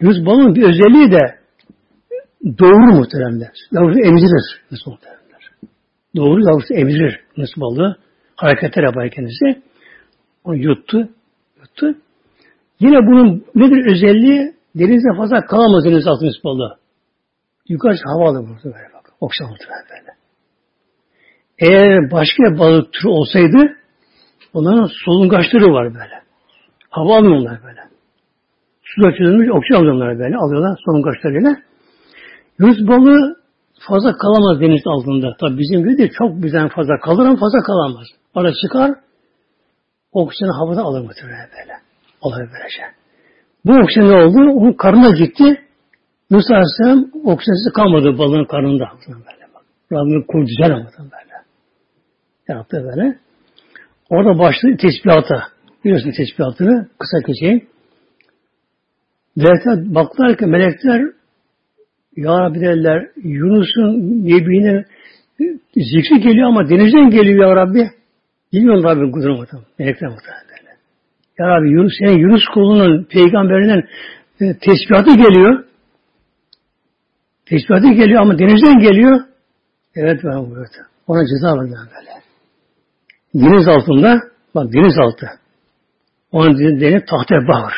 Yunus balığın bir özelliği de doğru muhteremler. Yavrusu emzirir Yunus muhteremler. Doğru yavrusu emzirir Yunus balığı. Hareketler yapar kendisi. Onu yuttu. Yuttu. Yine bunun nedir özelliği? Denizde fazla kalamaz deniz altı Yunus balığı. Yukarı hava alır burada böyle bak. Okşan böyle. Eğer başka balık türü olsaydı onların solungaçları var böyle. Hava almıyorlar böyle. Suda çözülmüş oksijen alıyorlar böyle. Alıyorlar solungaçlarıyla. Yunus balığı fazla kalamaz deniz altında. Tabi bizim gibi değil. Çok bizden fazla kalır ama fazla kalamaz. Ara çıkar oksijeni havada alır muhtemelen böyle. Alır böylece. Bu oksijen ne oldu? Onun karnına gitti. Musa Aleyhisselam oksijensiz kalmadı balığın karnında. Böyle bak. Rabbim kur güzel ama böyle. Yaptı böyle. Orada başladı tesbihata. Biliyorsun tesbihatını kısa geçeyim. Melekler baktılar ki melekler Ya Rabbi derler Yunus'un Nebi'nin zikri geliyor ama denizden geliyor Ya Rabbi. Bilmiyorum Rabbim kudurma muhtemelen. Melekler muhtemelen. Ya Rabbi Yunus, senin Yunus kulunun peygamberinin e, tesbihatı geliyor. Tesbihatı geliyor ama denizden geliyor. Evet ben buyurdu. Ona ceza verdi böyle. Deniz altında, bak deniz altı. Onun deniz tahte bahar.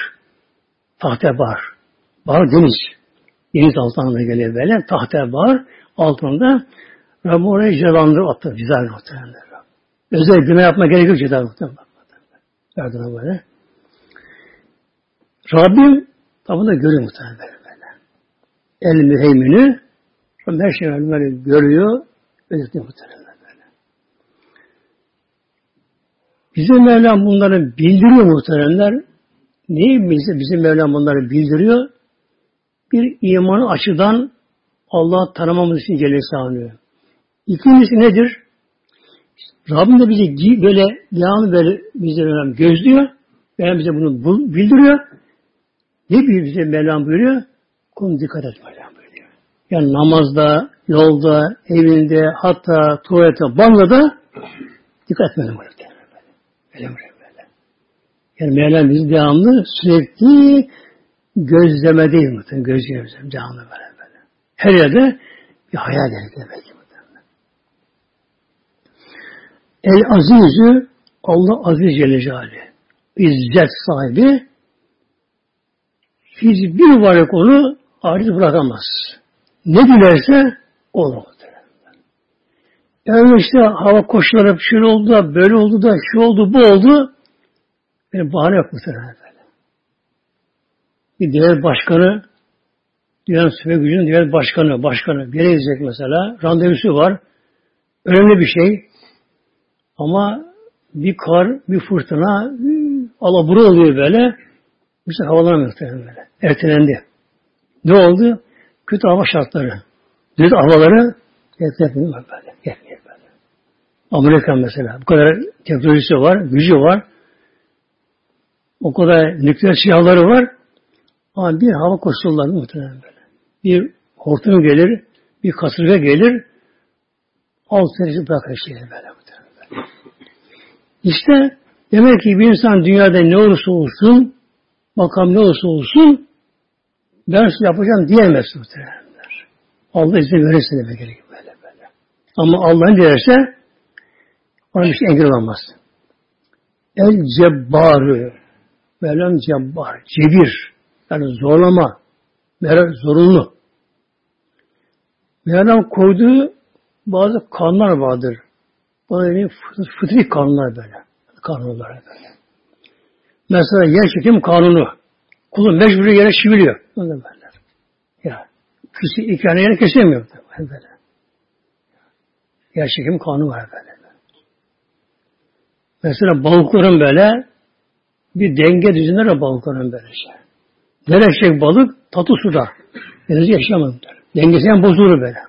Tahte bahar. Bahar deniz. Deniz altında geliyor böyle. Tahte bahar altında Rabbim oraya cezalandırıp attı. Ceza muhtemelen. Özel günah yapma gerek yok ceza muhtemelen. Verdi böyle. Rabbim tabi da görüyor muhtemelen böyle. El müheymini her şeyi böyle görüyor. Özetli muhtemelen böyle. Bizim Mevlam bunları bildiriyor muhteremler. Neyi bize, bizim Mevlam bunları bildiriyor? Bir imanı açıdan Allah tanımamız için Celle sağlıyor. İkincisi nedir? Rabbim de bizi böyle devamlı böyle bize gözlüyor. Mevlam bize bunu bildiriyor. Ne bir bize Mevlam buyuruyor? Kulun dikkat et Mevlam buyuruyor. Yani namazda, yolda, evinde, hatta tuvalette, banyoda dikkat etmeli buyuruyor. Öyle mi? Böyle. Yani Mevlam bizi devamlı sürekli gözleme değil muhtemelen. Göz gözleme. Devamlı böyle böyle. Her yerde bir hayal gerekiyor belki muhtemelen. El Azizü Allah Aziz Celle Celaluhu. İzzet sahibi hiçbir varlık onu aciz bırakamaz. Ne dilerse olur. Yani işte hava koşulları şöyle oldu da böyle oldu da şu oldu bu oldu. Yani bahane yok muhtemelen. Bir diğer başkanı Dünyanın süper gücünün diğer başkanı, başkanı bir gidecek mesela. Randevusu var. Önemli bir şey. Ama bir kar, bir fırtına alabura oluyor böyle. Bu sefer havalanamıyor böyle. Ertelendi. Ne oldu? Kötü hava şartları. Düz havaları yetmiyor böyle. Yetmiyor böyle. Amerika mesela. Bu kadar teknolojisi var, gücü var. O kadar nükleer silahları var. Ama bir hava koşulları muhtemelen böyle. Bir hortum gelir, bir kasırga gelir, alt derece bırakır şeyi böyle muhtemelen. İşte demek ki bir insan dünyada ne olursa olsun makam ne olursa olsun ben size yapacağım diyemez muhtemelenler. Allah izin verirse demek gerekiyor böyle böyle. Ama Allah'ın dilerse ona bir şey engel olamaz. El cebbarı Mevlam cebbar, cebir yani zorlama Mevlam zorunlu. Mevlam koyduğu bazı kanunlar vardır. Bunlar fıtri kanunlar böyle. Kanunlar böyle. Mesela yer çekim kanunu. Kulun mecburi yere çiviliyor. Ya. Kişi iki tane yere kesemiyor. Böyle. Yer çekim kanunu var böyle. Mesela balıkların böyle bir denge düzenler balıkların böyle şey. Nereşek balık tatlı suda. Deniz yaşamaz. Dengesi yani bozulur böyle.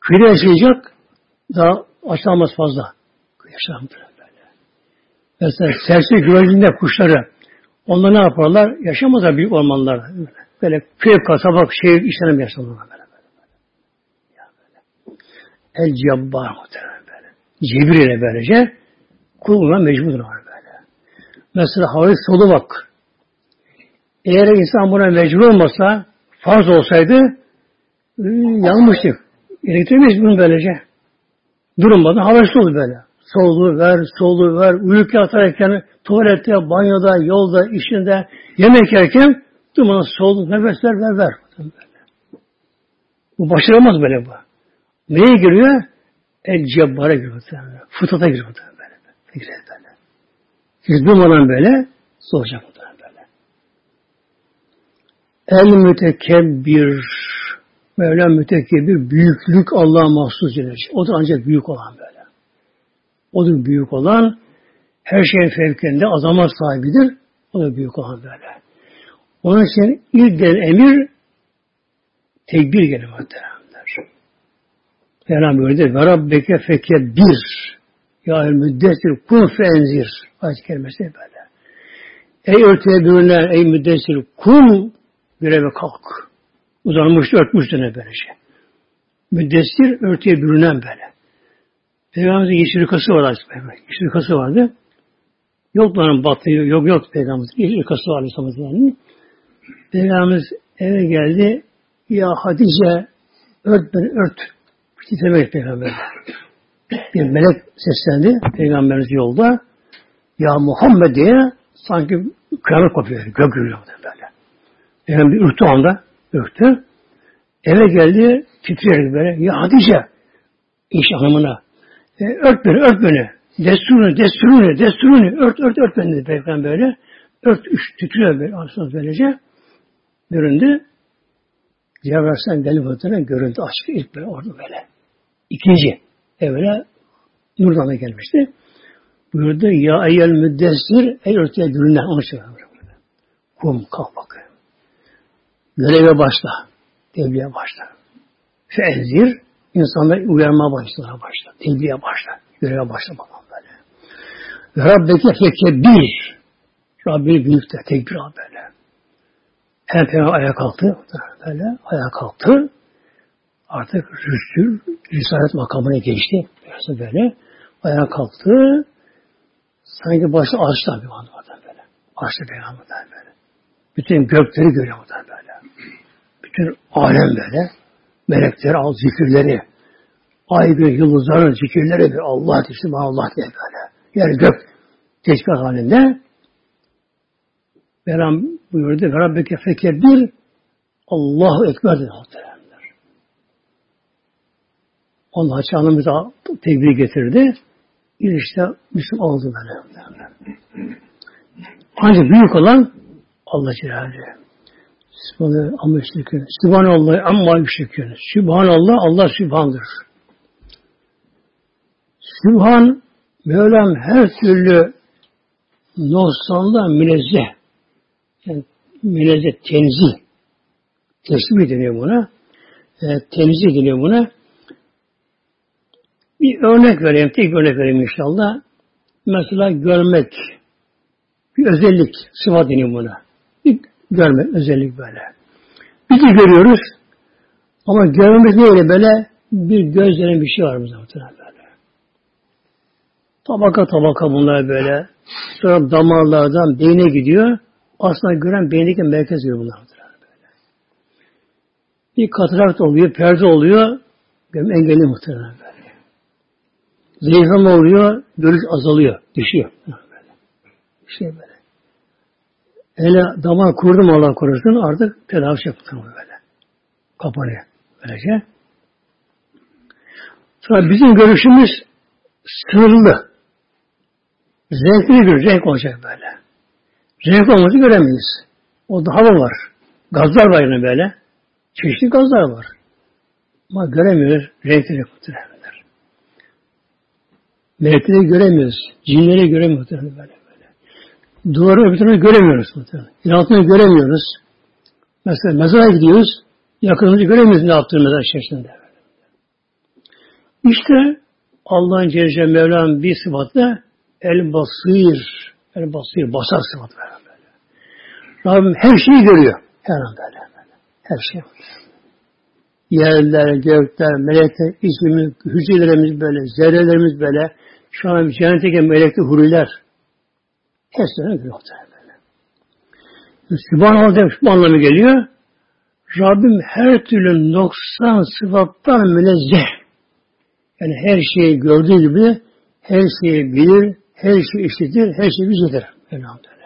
Kıyıda yaşayacak daha açılamaz fazla. Yaşam böyle. Mesela serseri güvercinler kuşları onlar ne yaparlar? Yaşamazlar büyük ormanlarda. Böyle köy kasaba şey işlerim yaşamazlar böyle. böyle. böyle. El cabbar muhtemelen böyle. Cebir ile böylece kuluna mecburdur böyle. Mesela havayı solu bak. Eğer insan buna mecbur olmasa, farz olsaydı, yanmıştık. Elektriğimiz bunu böylece. Durmadan havası olur böyle. Solu ver, solu ver, uyuk yatarken, tuvalette, banyoda, yolda, işinde, yemek yerken durmadan solu, nefesler ver, ver. Böyle. Bu başaramaz böyle bu. Neye giriyor? El cebbara giriyor. Fıtata giriyor. Böyle. Böyle. böyle. Siz durmadan böyle, soracak böyle. El mütekebbir Mevla mütekebbir, büyüklük Allah'a mahsus Celle O da ancak büyük olan böyle. O da büyük olan, her şeyin fevkinde azamat sahibidir. O da büyük olan böyle. Onun için ilk gelen emir tekbir gelir muhteremler. Yani böyle ve rabbeke feke bir ya müddessir kun fenzir ayet kelimesi böyle. Ey örtüye bürünen ey müddessir kun göreve kalk. Uzanmış, örtmüş ne böylece. Müddessir örtüye bürünen böyle. Peygamberimizin yeşil yukası vardı. Yeşil yukası vardı. Yok bunların batı, yok yok Peygamberimizin yeşil yukası vardı. Yani. Peygamberimiz eve geldi. Ya Hatice ört beni ört. Titremek Peygamber. Bir melek seslendi Peygamberimiz yolda. Ya Muhammed diye sanki kıyamet kopuyor. Gök gürüyor böyle. Peygamber ürktü anda öktü. Eve geldi titreyerek böyle. Ya Hatice iş hanımına e, ört beni, ört beni. Desturunu, desturunu, desturunu, ört, ört, ört beni dedi Peygamber böyle. Ört, üç, titriyor böyle, aslında böylece. Göründü. Cebrail Aleyhisselam geldi fotoğrafına görüntü açtı ilk böyle orada böyle. İkinci evvela Nurdan'a gelmişti. Buyurdu ya eyyel müddessir ey örtüye gülünden onu söylüyor. Kum kalk bakın. Göreve başla. Tebliğe başla. Fenzir, insanları uyarmaya başla. başla. Tebliğe başla. Göreve başla bakalım böyle. Ve Rabbeke bir. Rabbini büyük de tekbir al böyle. Hem peygamber ayağa kalktı. Böyle ayağa kalktı. Artık rüstül, risalet makamına geçti. Biraz böyle. Ayağa kalktı. Sanki başta arşta bir anda böyle. Arşta peygamberden böyle. Bütün gökleri görüyor böyle bütün alem böyle. Melekler al zikirleri. Ay bir yıldızların zikirleri bir Allah teslim Allah diye böyle. Yani gök tesbih halinde Mevlam buyurdu. Ve Rabbeke bir Allahu Ekber dedi muhteremler. Allah çağımıza tekbir getirdi. İşte Müslüman oldu böyle. Ancak büyük olan Allah Celaluhu. Subhanallah amma yüşrikün. Subhanallah amma yüşrikün. Subhanallah Allah Sübhan'dır. Sübhan Mevlam her türlü noksanla münezzeh. Yani münezzeh tenzih. Tesbih deniyor buna. E, tenzih deniyor buna. Bir örnek vereyim, tek örnek vereyim inşallah. Mesela görmek. Bir özellik, sıfat deniyor buna. Görme özellik böyle. Bir de görüyoruz ama görmemiz ne öyle böyle bir gözlerin bir şey var bize böyle. Tabaka tabaka bunlar böyle. Sonra damarlardan beyne gidiyor. Aslında gören beyindeki merkez görüyor bunlar böyle. Bir katarakt oluyor, perde oluyor. Görme engelli muhtemelen böyle. Zayıflama oluyor, görüş azalıyor, düşüyor. Böyle. Şey böyle. Hele damar kurdum Allah korusun artık tedavi yaptım böyle. Kapanıyor. Böylece. Sonra bizim görüşümüz sınırlı. Renkli bir renk olacak böyle. Renk olması göremeyiz. O da hava var. Gazlar var yine böyle. Çeşitli gazlar var. Ama göremiyoruz. Renkleri muhtemelenler. Melekleri göremiyoruz. Cinleri göremiyoruz böyle. Duvarı öbür tarafı göremiyoruz. Yer göremiyoruz. Mesela mezara gidiyoruz. Yakınımızı göremiyoruz ne yaptığını mezar içerisinde. İşte Allah'ın Celle Mevla'nın bir sıfatı el basir. El basir, basar sıfatı böyle. Rabbim her şeyi görüyor. Her an böyle. Her şey. Yerler, gökler, melekler, ismimiz, hücrelerimiz böyle, zerrelerimiz böyle. Şu an cennetteki melekli huriler. Hepsine görüyor. Böyle. Sübhanallah demiş bu anlamı geliyor. Rabbim her türlü noksan sıfattan münezzeh. Yani her şeyi gördüğü gibi her şeyi bilir, her şeyi işitir, her şeyi güzeldir. Elhamdülillah.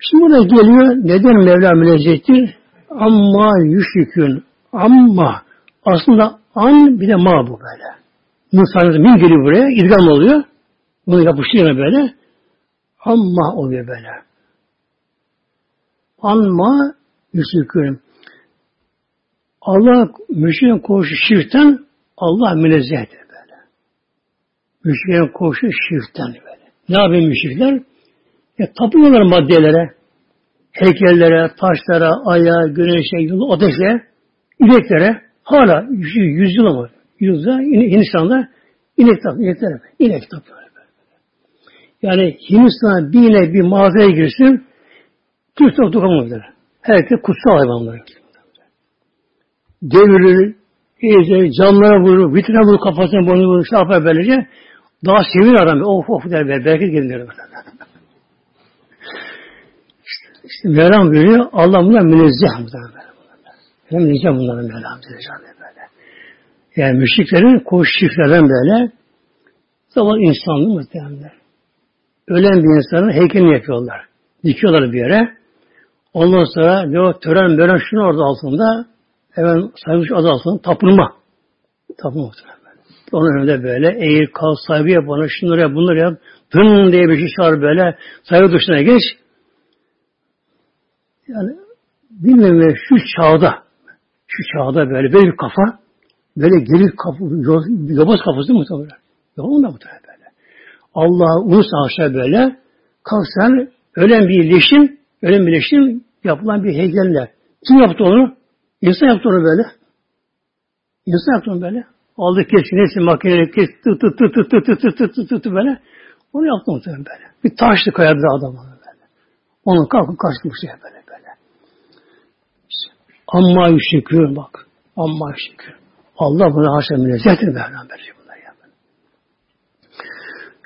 Şimdi burada geliyor, neden Mevla münezzehtir? Amma yüşrikün. Amma. Aslında an bir de ma bu böyle. Nusanız min geliyor buraya, idgam oluyor. Bunu yapıştırıyor böyle. Amma oluyor böyle. Anma yüşrikün. Allah müşrikin koşu şirkten Allah münezzehtir böyle. Müşriklerin koşu şirkten böyle. Ne yapıyor müşrikler? Ya, tapıyorlar maddelere, heykellere, taşlara, aya, güneşe, yılı, ateşe, ineklere hala yüz, yüz yıl var. Yüzde Hindistan'da inek tapıyor, inek. Yani Hindistan'a bir inek bir mağazaya girsin, Türk dokunmadılar. Herkes kutsal hayvanlar. Devirir, iyice camlara vurur, vitrine vurur, kafasına bunu vurur, şey yapar böylece. Daha sevin adam. Of of der, belki gelir. İşte Mevlam buyuruyor, Allah bunlar münezzeh muhtemelen. Hem münezzeh bunların Mevlam böyle. Yani müşriklerin koş şifreden böyle zaman insanlı muhtemelen. Ölen bir insanın heykelini yapıyorlar. Dikiyorlar bir yere. Ondan sonra ne tören böyle şunu orada altında hemen saymış adı altında tapınma. Tapınma. Onun önünde böyle eğil kal saygı yap bana şunları yap bunları yap. Dın diye bir şey çağır böyle saygı dışına geç. Yani bilmem şu çağda şu çağda böyle böyle bir kafa böyle gelir kafa yobaz kafası muhtemelen. Yok mu muhtemelen böyle. Allah unutsa aşağı böyle kalksan ölen bir leşin ölen bir leşin yapılan bir heykelle. Kim yaptı onu? İnsan yaptı onu böyle. İnsan yaptı onu böyle. Aldı kes, neyse makineyle kes, tut tut tut tut tut tut tut tut tut böyle. Onu yaptı muhtemelen böyle. Bir taşlı kayadı adam onu böyle. Onun kalkıp kaçmış ya böyle. Amma şükür bak. Amma şükür. Allah buna haşa münezzehtir Mevlam verecek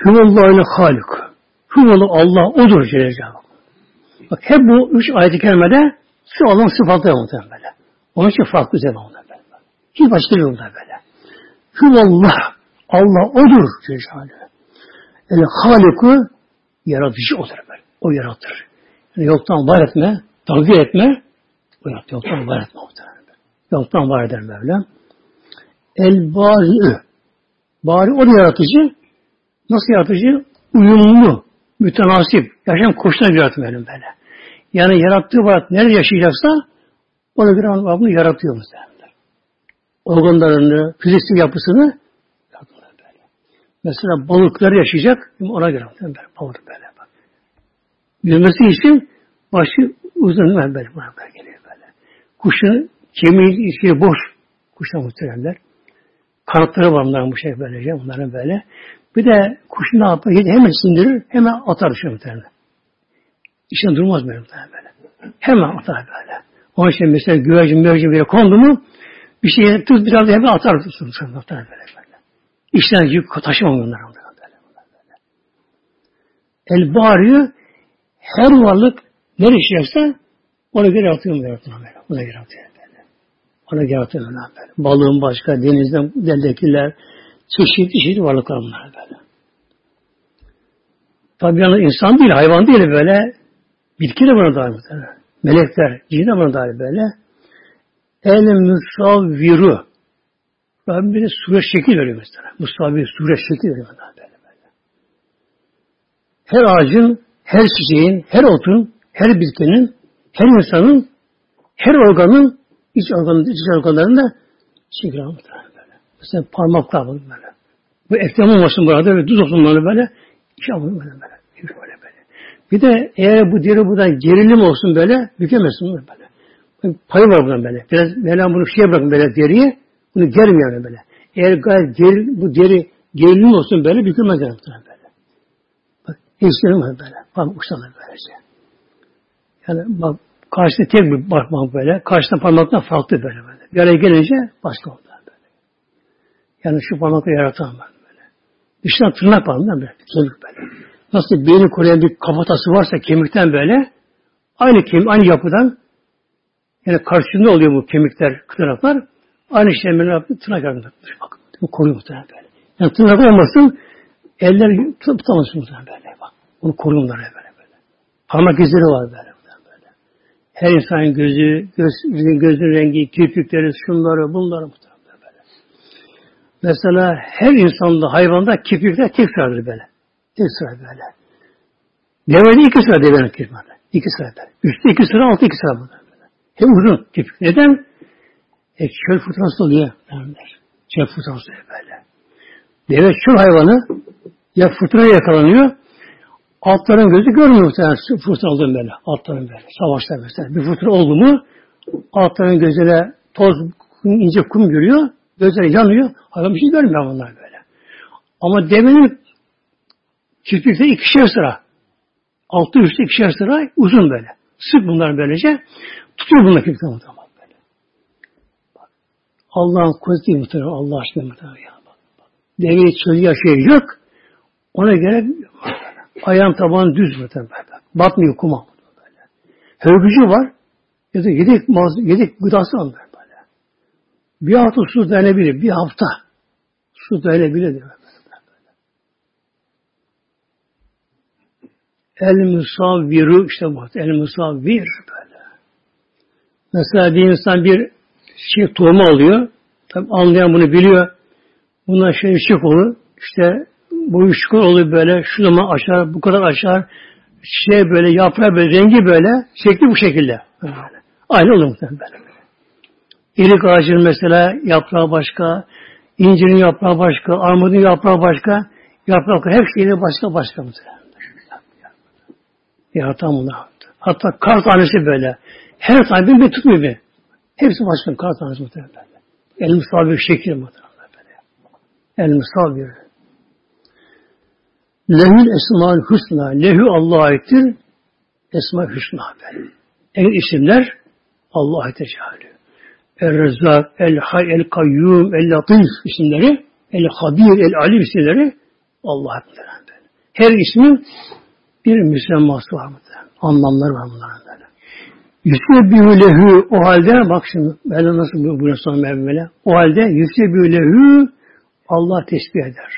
Hüvallahu halik. Hüvallahu Allah odur Celle Bak hep bu üç ayet-i kerimede şu Allah'ın sıfatı muhtemelen böyle. Onun için farklı cevap onlar böyle. Hiç başka yolda böyle. Hüvallah. Allah odur Celle El haliku yaratıcı odur böyle. O yaratır. Yani yoktan var etme, takdir etme, bu yaptı. Yoktan var etme muhtemelen. Yoktan var eder Mevlam. El bari'ü. Bari o da yaratıcı. Nasıl yaratıcı? Uyumlu, mütenasip. Yaşam koşullarına yaratıyor Mevlam böyle. Yani yarattığı varlık nerede yaşayacaksa ona göre Rabbim yaratıyor muhtemelen. Organlarını, fiziksel yapısını böyle. Mesela balıklar yaşayacak, ona göre böyle, balık böyle bak. Yüzmesi için başı uzun böyle, böyle, böyle geliyor. Kuşun kemiği içi boş. Kuşlar muhteremler. Kanatları var bunların bu şey böylece. Bunların böyle. Bir de kuş ne yapar? Hemen sindirir, hemen atar dışarı muhteremler. İçine durmaz böyle böyle. Hemen atar böyle. Onun için mesela güvercin müvercin bir kondu mu bir şey tut biraz hemen atar tutsun. Atar böyle böyle. İşten yük taşımam bunlar. El bağırıyor her varlık ne işlerse ona göre atıyor mu yaratıyor böyle. Ona göre atıyor böyle. Ona göre atıyor böyle. Balığın başka, denizden deldekiler, çeşit çeşit varlıklar bunlar böyle. Tabi yalnız insan değil, hayvan değil böyle. Bitki de buna dahil böyle. Melekler, cin de buna dahil böyle. El musavviru. Rabbim bir sure şekil veriyor mesela. Musavvir sure şekil veriyor böyle böyle. Her ağacın, her çiçeğin, her otun, her bitkinin her insanın, her organın, iç organın, iç organlarında şekil almışlar. Mesela parmaklar böyle. Bu eklem olmasın burada ve düz olsun böyle böyle. İş yapılır böyle böyle. böyle böyle. Bir de eğer bu deri buradan gerilim olsun böyle, bükemezsin bunu böyle. Payı var bundan böyle. Biraz Mevlam bunu şeye bırakın böyle deriye, bunu germiyor böyle. Eğer gayet geri, bu deri gerilim olsun böyle bükülmez yani böyle. Bak var böyle. Parmak uçlarına böylece. Yani bak karşıda tek bir parmak böyle. Karşıdan parmaklar farklı böyle böyle. Bir araya gelince başka oldu böyle. Yani şu parmakları yaratan var böyle. Dıştan tırnak var böyle. Kemik böyle. Nasıl beyni koruyan bir kafatası varsa kemikten böyle aynı kemik, aynı yapıdan yani karşında oluyor bu kemikler, tırnaklar. Aynı şeyleri yaptı, tırnak yaptı. Bak, bu koruyor muhtemelen böyle. Yani tırnak olmasın, eller tutamazsın muhtemelen böyle. Bak, onu koruyor bunlar böyle böyle. Parmak izleri var böyle. böyle. Her insanın gözü, göz, gözün rengi, kirpikleri, şunları, bunları muhtemelen. Mesela her insanda, hayvanda kirpikler tek sıradır böyle. Tek sıra böyle. Devede iki sıra devenin kirpikleri. İki sıra böyle. Üstte iki sıra, altı iki sıra böyle. Hem uzun kirpik. Neden? E, çöl fırtınası oluyor. Derler. Çöl fırtınası böyle. Deve çöl hayvanı ya fırtınaya yakalanıyor altların gözü görmüyor muhtemelen fırtına olduğunu böyle. Altların böyle. Savaşta mesela. Bir fırtına oldu mu altların gözüne toz, ince kum görüyor. Gözleri yanıyor. Hayvan bir şey görmüyor bunlar böyle. Ama devenin kirpikte ikişer sıra. Altı üstü ikişer sıra uzun böyle. Sık bunlar böylece. Tutuyor bunlar kirpikten muhtemelen. Allah'ın kudreti muhtemelen. Allah aşkına muhtemelen. Ya. Bak, bak. Deveyi şey yok. Ona göre ayağın tabanı düz muhtemelen. Bak. Batmıyor kuma. Böyle. Hörgücü var. Da yedek, yedek gıdası böyle. Bir hafta su dayanabilir. Bir hafta su dayanabilir. Böyle. El musavviru işte bu. El musavvir böyle. Mesela bir insan bir şey tohumu alıyor. Tabi anlayan bunu biliyor. Bundan şey ışık olur. İşte bu ışık olur böyle. Şu zaman açar, bu kadar açar. Şey böyle yaprağı böyle, rengi böyle. Şekli bu şekilde. Böyle. Aynı olur muhtemelen böyle. böyle. İrik ağacının mesela yaprağı başka, incirin yaprağı başka, armudun yaprağı başka, yaprak her şeyde başka başka. Yaratan bunlar. Hatta kar tanesi böyle. Her tane bir tutmuyor bir. Hepsi başka kar tanesi muhtemelen. El musabir şekil muhtemelen. El musabir. Lehül esma'l husna. Lehü Allah'a aittir. Esma hüsna böyle. En isimler Allah'a teşekkür. El-Rezzak, El-Hay, El-Kayyum, El-Latif isimleri, El-Habir, El-Alim isimleri Allah'a böyle. Her ismin bir müsemması var mı? Anlamları var bunların böyle. Yüsebbihü lehü o halde bak şimdi böyle nasıl bu buyuruyor sonra Mevla. O halde yüsebbihü lehü Allah tesbih eder.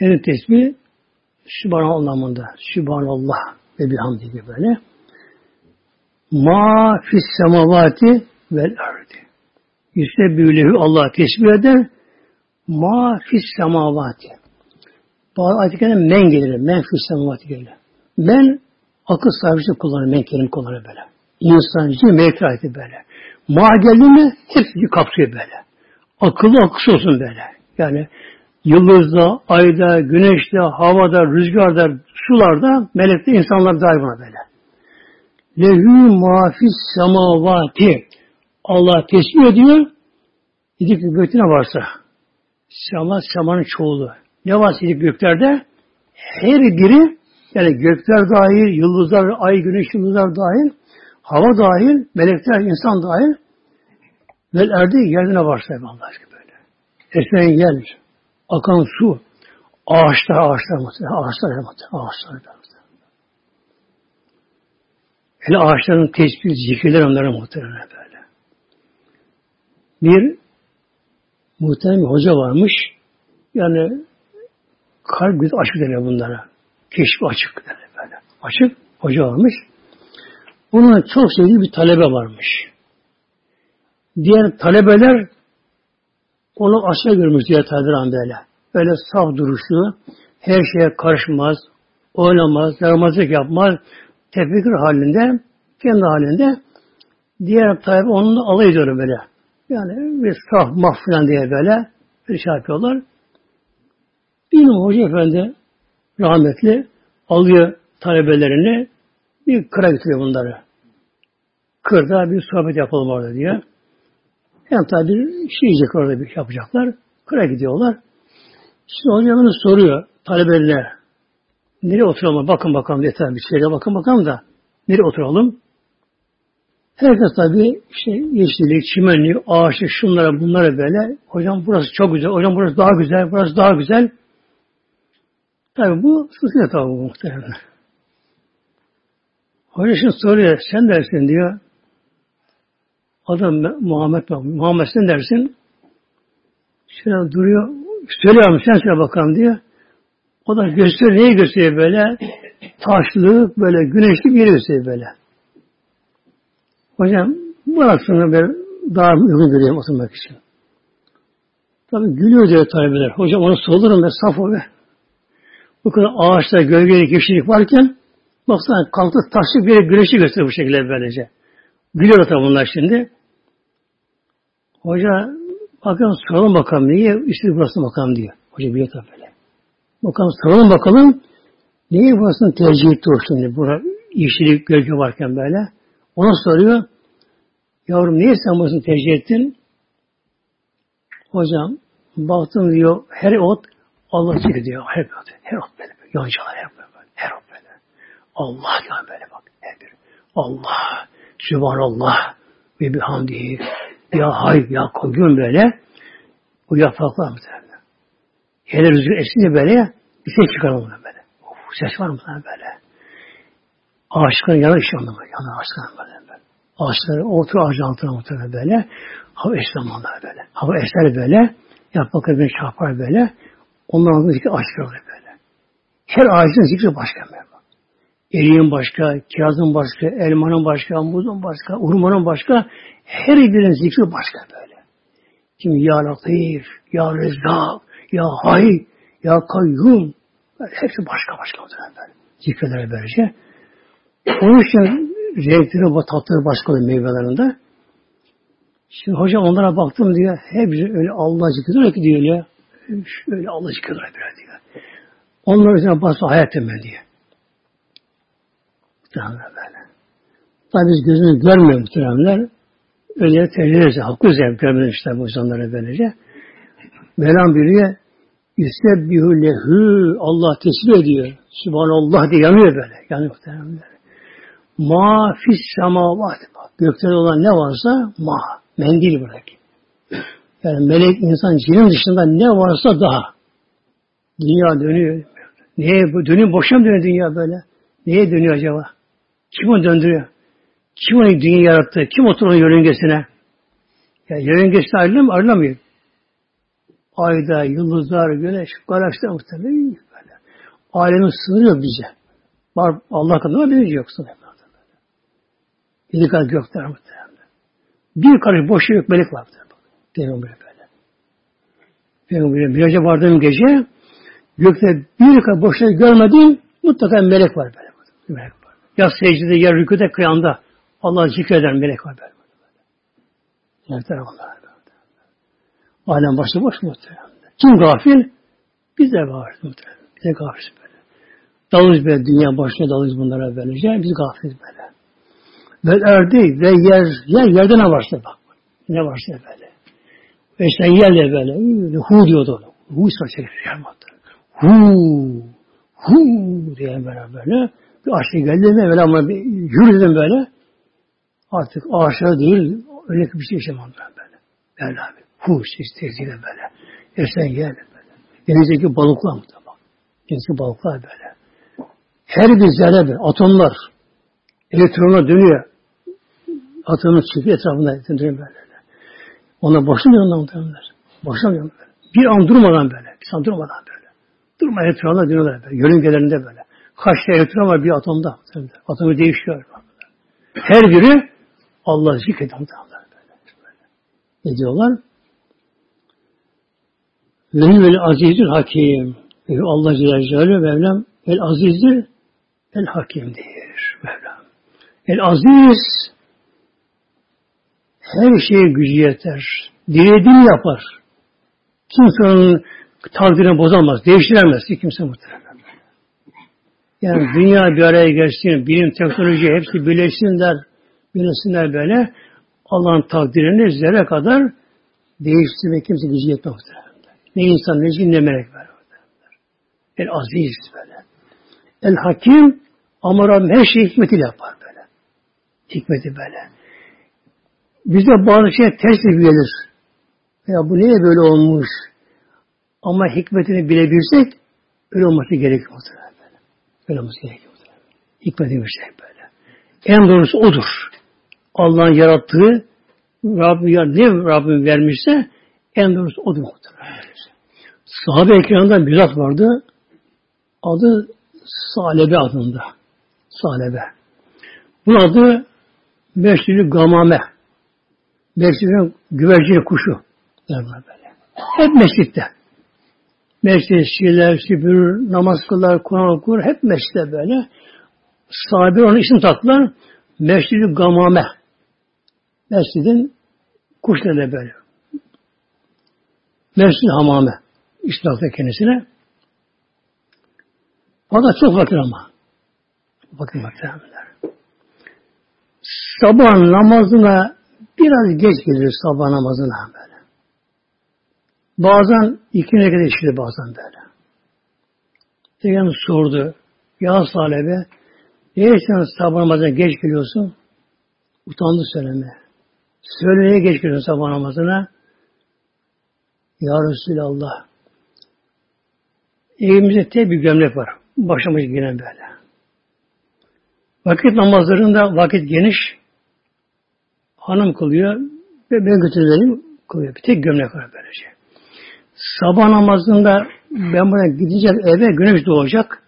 Yani tesbih Sübhanallah anlamında. Sübhanallah ve bihamdi gibi böyle. Ma fis semavati vel ardi. Yüsebbihü lehü Allah tesbih eder. Ma fis semavati. Bazı ayet-i men gelir. Men fis semavati gelir. Men Akıl sahibi kullanır, men kelime kullanır böyle. İnsan, cin, melek ayeti böyle. Ma geldi mi hepsini kapsıyor böyle. Akıllı akış olsun böyle. Yani yıldızda, ayda, güneşte, havada, rüzgarda, sularda, melekte insanlar dair buna böyle. Lehü mafis semavati. Allah tesbih ediyor. Yedik gökte ne varsa. Sema, semanın çoğulu. Ne varsa yedik göklerde her biri yani gökler dahil, yıldızlar, ay, güneş, yıldızlar dahil, hava dahil, melekler, insan dahil, vel erdi yerine varsa Allah aşkına böyle. Esmeyen yer, akan su, ağaçlar, ağaçlar ağaçlar ağaçlar mesela. Hele ağaçların tesbih, zikirler onlara muhtemelen böyle. Bir muhtemelen bir hoca varmış. Yani kalp gözü açık deniyor bunlara. Keşfi açık yani böyle. Açık hoca olmuş. Bunun çok sevdiği bir talebe varmış. Diğer talebeler onu aşağı görmüş diğer talebeler böyle. Böyle saf duruşlu, her şeye karışmaz, oynamaz, yaramazlık yapmaz, tefekkür halinde, kendi halinde diğer talebe onunla alay ediyor böyle. Yani bir saf mah falan diye böyle bir şey yapıyorlar. Bir hoca efendi rahmetli alıyor talebelerini bir kıra götürüyor bunları. Kırda bir sohbet yapalım orada diye. Hem tabi şey yiyecek orada bir şey yapacaklar. Kıra gidiyorlar. Şimdi hocamız soruyor talebeler. Nereye oturalım? Bakın bakalım tabi bir şeyle bakın bakalım da nereye oturalım? Herkes tabi işte yeşillik, çimenlik, ağaçlık, şunlara bunlara böyle. Hocam burası çok güzel, hocam burası daha güzel, burası daha güzel. Tabi bu susuyla tabi bu muhtemelen. Hoca şimdi soruyor, sen dersin diyor. Adam Muhammed Muhammed sen dersin. Şöyle duruyor. Söylüyorum sen söyle bakalım diyor. O da gösteriyor. Neyi gösteriyor böyle? Taşlı, böyle güneşli bir gösteriyor böyle. Hocam burasını ben daha uygun görüyorum oturmak için. Tabi gülüyor diyor talebeler. Hocam onu solurum ben saf o be. Bu kadar ağaçta gölgelik, yeşillik varken baksana kalktı taşlı bir güneşi gösteriyor bu şekilde böylece. Gülüyor tabi bunlar şimdi. Hoca bakalım soralım bakalım niye üstü burası bakalım diyor. Hoca biliyor tabi böyle. Bakalım soralım bakalım niye burasını tercih etti o şimdi. Burada yeşillik, gölge varken böyle. Ona soruyor. Yavrum niye sen burasını tercih ettin? Hocam baktım diyor her ot Allah çekiyor diyor. Her ot, her ot böyle. Yoncalar her böyle. Her ot böyle. Allah yani böyle bak. Her bir. Allah. Sübhanallah. Ve bihamdihi. Ya hay ya koyun böyle. Bu yapraklar mı böyle? Hele rüzgar esince böyle bir ses çıkaralım böyle. Of, ses var mı böyle? Ağaçların yanı iş anlamı. Yanı ağaçların böyle. böyle. Ağaçları otur ağacın altına muhtemelen böyle. Hava eş zamanlar böyle. Hava eser böyle. Yaprakları bir çarpar böyle. Onların altında zikri ağaçlar böyle. Her ağacın zikri başka böyle. Eriğin başka, kirazın başka, elmanın başka, muzun başka, urmanın başka. Her birinin zikri başka böyle. Şimdi ya latif, ya rezzak, ya hay, ya kayyum. Hepsi başka başka böyle. Zikirlere böylece. Onun için renkleri ve tatları başka oluyor meyvelerinde. Şimdi hocam onlara baktım diyor. Hepsi öyle Allah zikrediyor ki diyor ya. Öyle Allah zikrediyor diyor. Onlar üzerine basma hayat temel diye. Muhtemelen böyle. Tabi biz gözümüz görmüyor muhtemelenler. Öyle tercih ederiz. Hakkı üzerine görmüyor işte bu insanlara böylece. Mevlam biliyor. Yüsebbihü lehü Allah tesbih ediyor. Subhanallah diye yanıyor böyle. Yanıyor muhtemelenler. Ma fis semavat. Gökte olan ne varsa ma. Mendil bırak. Yani melek, insan, cinin dışında ne varsa daha. Dünya dönüyor. Neye? Dönüyor, boşa mı dönüyor dünya böyle? Neye dönüyor acaba? Kim onu döndürüyor? Kim onu dünya yarattı? Kim oturuyor yörüngesine? Ya yörüngesine ayrılır mı? Ayrılamıyor. Ayda, yıldızlar, güneş, galaksiler muhtemelen böyle. Alemin sınırı yok bize. Var Allah kadar bir yok sınırı. Yedi kat gökler muhtemelen. Bir karış boş yok melek var. Peygamber böyle. Peygamber miraca vardığım gece gökte bir kat boşluğu görmedim mutlaka melek var böyle. Melek var. Ya secdede ya rüküde kıyamda Allah zikreder melek var böyle. Her tarafında. Alem başta boş muhtemelen. Kim gafil? Biz de var muhtemelen. Biz de gafiliz böyle. Dalız böyle dünya başına dalız bunlara böylece. Biz gafiliz böyle. Ve erdi ve yer, yer yerde ne varsa bak. Ne varsa böyle. Ve işte yerle böyle. Hu diyordu onu. Hu saçı yapmadı. Hu. Hu diye böyle böyle. Bir aşağı geldi mi böyle ama bir yürüdüm böyle. Artık ağaçlara değil öyle bir şey yaşamam ben böyle. Böyle Hu sesle böyle. Esen yer böyle. Denizdeki balıklar mı bak. Denizdeki balıklar böyle. Her bir zerre bir atomlar elektronlar dönüyor. Atomun çıkıyor etrafında dönüyor böyle. Ona boşlamıyor onlar muhtemelenler. Boşlamıyor böyle. Bir an durmadan böyle. Bir an durmadan böyle. Durma elektronlar dönüyorlar böyle. Yörüngelerinde böyle. Kaç elektron var bir atomda. Atomu değişiyor. Her biri Allah muhtemelen böyle. Ne diyorlar? Ve azizül hakim. Allah Celle Celaluhu Mevlam el azizdir, el hakimdir. Mevlam. El aziz her şeye gücü yeter. Dilediğini yapar. Kimse onun takdirini bozamaz, değiştiremez ki kimse muhtemelen. Yani dünya bir araya gelsin, bilim, teknoloji hepsi birleşsinler, birleşsinler böyle. Allah'ın takdirini zerre kadar değiştirmek kimse gücü yetmez. Ne insan ne cin ne melek var. El aziz böyle. El hakim ama Rabbim her şeyi hikmetiyle yapar böyle. Hikmeti böyle. Bize bazı şey ters gelir. Ya bu niye böyle olmuş? Ama hikmetini bilebilsek öyle olması gerekiyor. Böyle. Öyle olması gerekiyor. Hikmeti bir şey böyle. En doğrusu odur. Allah'ın yarattığı Rabbim ya ne Rabbim vermişse en doğrusu odur. Sahabe-i kiramdan bir zat vardı. Adı Salebe adında. Salebe. Bunun adı Meşrili Gamame. Meşrili güvercin kuşu. Derler böyle. Hep mescitte. Mescid şiirler, süpürür, namaz kılar, Kur'an okur. Hep mescitte böyle. Sahabe onun isim taktılar. Mescid-i Gamame. Mescidin kuşları böyle. Mescid-i Hamame. İslam'da kendisine. Fakat çok fakir ama. Bakın muhtemelenler. Sabah namazına biraz geç gelir sabah namazına böyle. Bazen iki rekat işledi bazen böyle. Peygamber sordu. Ya sahibi niye sen sabah namazına geç geliyorsun? Utandı söyleme. Söylemeye geç geliyorsun sabah namazına. Ya Resulallah. Evimizde tek bir gömlek var. Başımız giren böyle. Vakit namazlarında vakit geniş. Hanım kılıyor ve ben götürelim kılıyor. Bir tek gömlek var böylece. Sabah namazında ben buna gideceğim eve güneş doğacak.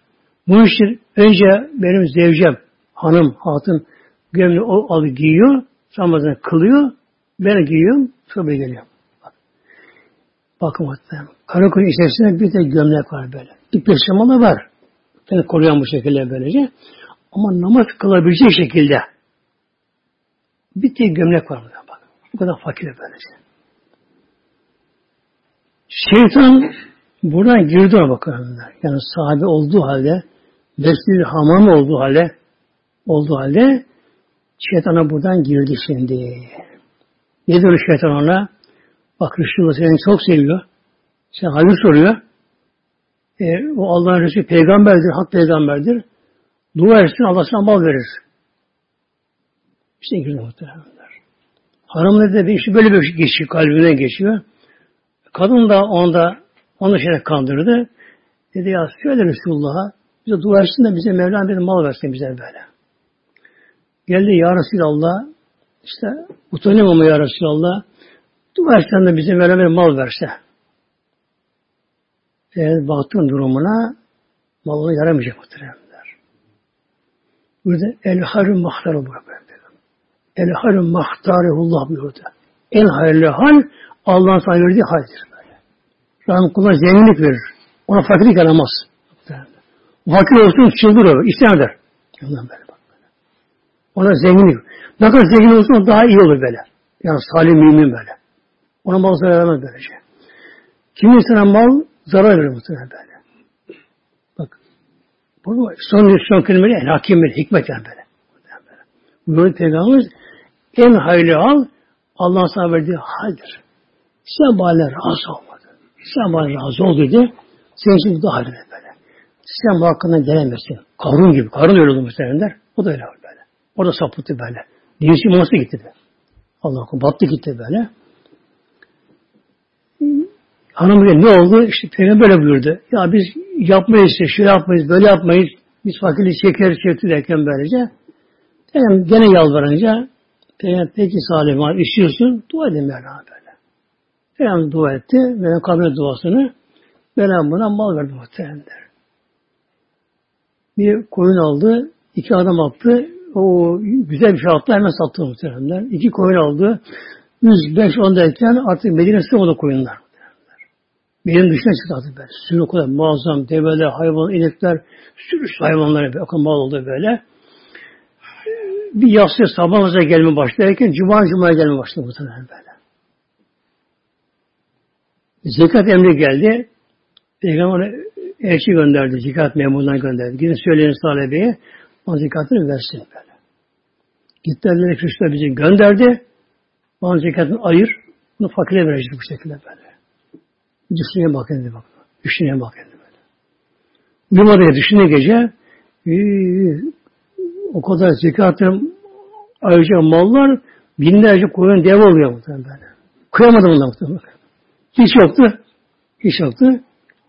Bunun için önce benim zevcem, hanım, hatun gömleği o giyiyor. Namazını kılıyor. Ben giyiyorum. Sonra geliyorum. Bak. Bakın hatta. Karakol içerisinde bir de gömlek var böyle. İpek şamalı var. Seni koruyan bu şekilde böylece. Ama namaz kılabilecek şekilde bir tek gömlek var burada bak. Bu kadar fakir böylece. Şeytan buradan girdi ona bakalım. Yani sahabe olduğu halde Mescid-i Hamam olduğu halde olduğu halde şeytana buradan girdi şimdi. Ne diyor şeytan ona? Bak Resulullah seni çok seviyor. Sen halini soruyor. E, o Allah'ın Resulü peygamberdir, hak peygamberdir. Dua etsin Allah sana mal verir. İşte girdi muhtemelenler. Hanım ne dedi? İşte böyle bir şey geçiyor, kalbine geçiyor. Kadın da onda onu şeyle kandırdı. Dedi ya söyle Resulullah'a bize dua etsin de bize Mevlam bir mal versin bize böyle. Geldi ya Resulallah işte utanıyorum ama ya Resulallah dua etsin de bize Mevlam bir mal verse. Eğer baktığın durumuna malına yaramayacak muhteremler. Burada el harim mahtarı bu. El harim mahtarehullah buyurdu. En hayırlı hal Allah'ın sana verdiği haldir. Böyle. Rahim kuluna zenginlik verir. Ona fakirlik aramaz. Fakir olsun çıldırır, isyan eder. Ondan böyle bak. Böyle. Ona zenginlik. Ne kadar zengin olsun daha iyi olur böyle. Yani salim mümin böyle. Ona mal zarar vermez böylece. Kim insana mal zarar verir muhtemelen böyle. Bak. Bu son, son kelimeleri en hakim bir hikmet yani böyle. Buyuruyor Peygamberimiz en hayırlı al Allah'ın sana verdiği haldir. Sen bana razı olmadın. Sen bana razı ol dedi. Senin için daha hayırlı böyle. Sen bu hakkından gelemezsin. Karun gibi. Karun öyle oldu muhtemelenler. O da öyle oldu böyle. O da sapıttı böyle. Dinsi imansı gitti de. Allah korusun. Battı gitti böyle. Hanım bile ne oldu? İşte Peygamber böyle buyurdu. Ya biz yapmayız işte, şöyle yapmayız, böyle yapmayız. Biz fakirlik çekeriz, çekti derken böylece. Peygamber gene yalvarınca Peygamber peki Salih var, istiyorsun, dua edin Mevla böyle. Peygamber dua etti, Mevla kabul duasını. Mevla buna mal verdi muhtemelenler. Bir koyun aldı, iki adam attı, o güzel bir şey attı, hemen sattı muhtemelenler. İki koyun aldı, 105 10 derken artık Medine sığmadı koyunlar. Benim dışına çıktı artık böyle. Sürü o kadar muazzam develer, hayvan, inekler, sürü hayvanlar o kadar mal oldu böyle. Bir yassı sabah gelme başlarken cuma cuma gelme başladı bu tane böyle. Zekat emri geldi. Peygamber elçi gönderdi. Zekat memuruna gönderdi. Gidin söyleyin talebeye o zekatını versin böyle. Gittiler Kristus bizi gönderdi. Bana zekatını ayır. Bunu fakire verecek bu şekilde böyle. Düşünmeye bak kendine bak. Düşünmeye bak kendine böyle. Uyumadı düşüne gece ee, o kadar zekatı ayrıca mallar binlerce koyun dev oluyor muhtemelen böyle. Kıyamadım bundan muhtemelen. Hiç yoktu. Hiç yoktu.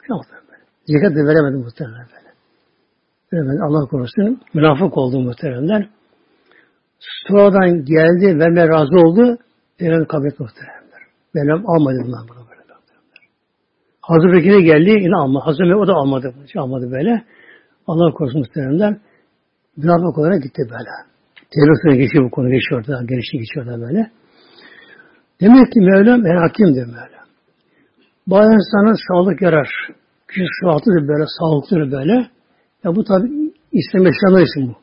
Yoktu böyle. Zekat da veremedim muhtemelen böyle. Veremedim. Allah korusun. Münafık oldu muhtemelen. Sonradan geldi, vermeye razı oldu. Peygamber kabul etti muhtemelen. Benim almadı bundan bunu Hazreti Bekir'e geldi, yine almadı. Hazreti Bekir o da almadı. Hiç almadı böyle. Allah korusun muhtemelen. Münafık olarak gitti böyle. Tevrat'ına geçiyor bu konu, geçiyor da, gelişi geçiyor da böyle. Demek ki Mevlam her hakimdir Mevlam. Bazı insana sağlık yarar. Kişi sıhhatlidir böyle, sağlıklıdır böyle. Ya bu tabi İslam yaşayanlar için bu.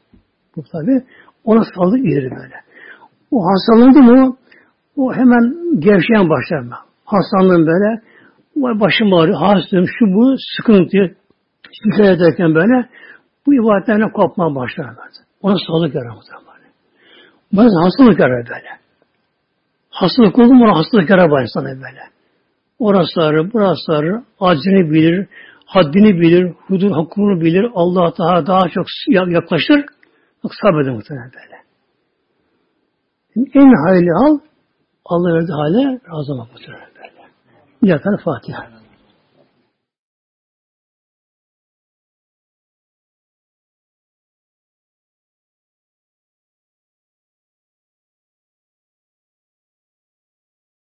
Bu tabi. Ona sağlık iyidir böyle. O hastalandı mı o hemen gevşeyen başlar mı? Hastalığın böyle başım ağrıyor, hastayım, şu bu sıkıntı şikayet ederken böyle bu ibadetlerine kopmaya başlar. Ona sağlık yarar muhtemelen. Bazen hastalık yarar böyle. Hastalık oldu mu ona hastalık yarar bu insana böyle. Orası ağrır, burası ağrır, acını bilir, haddini bilir, hudud hakkını bilir, Allah daha daha çok yaklaşır, çok sabreder muhtemelen böyle. En hayırlı hal, Allah verdiği hale razı olmak muhtemelen Bir Fatiha.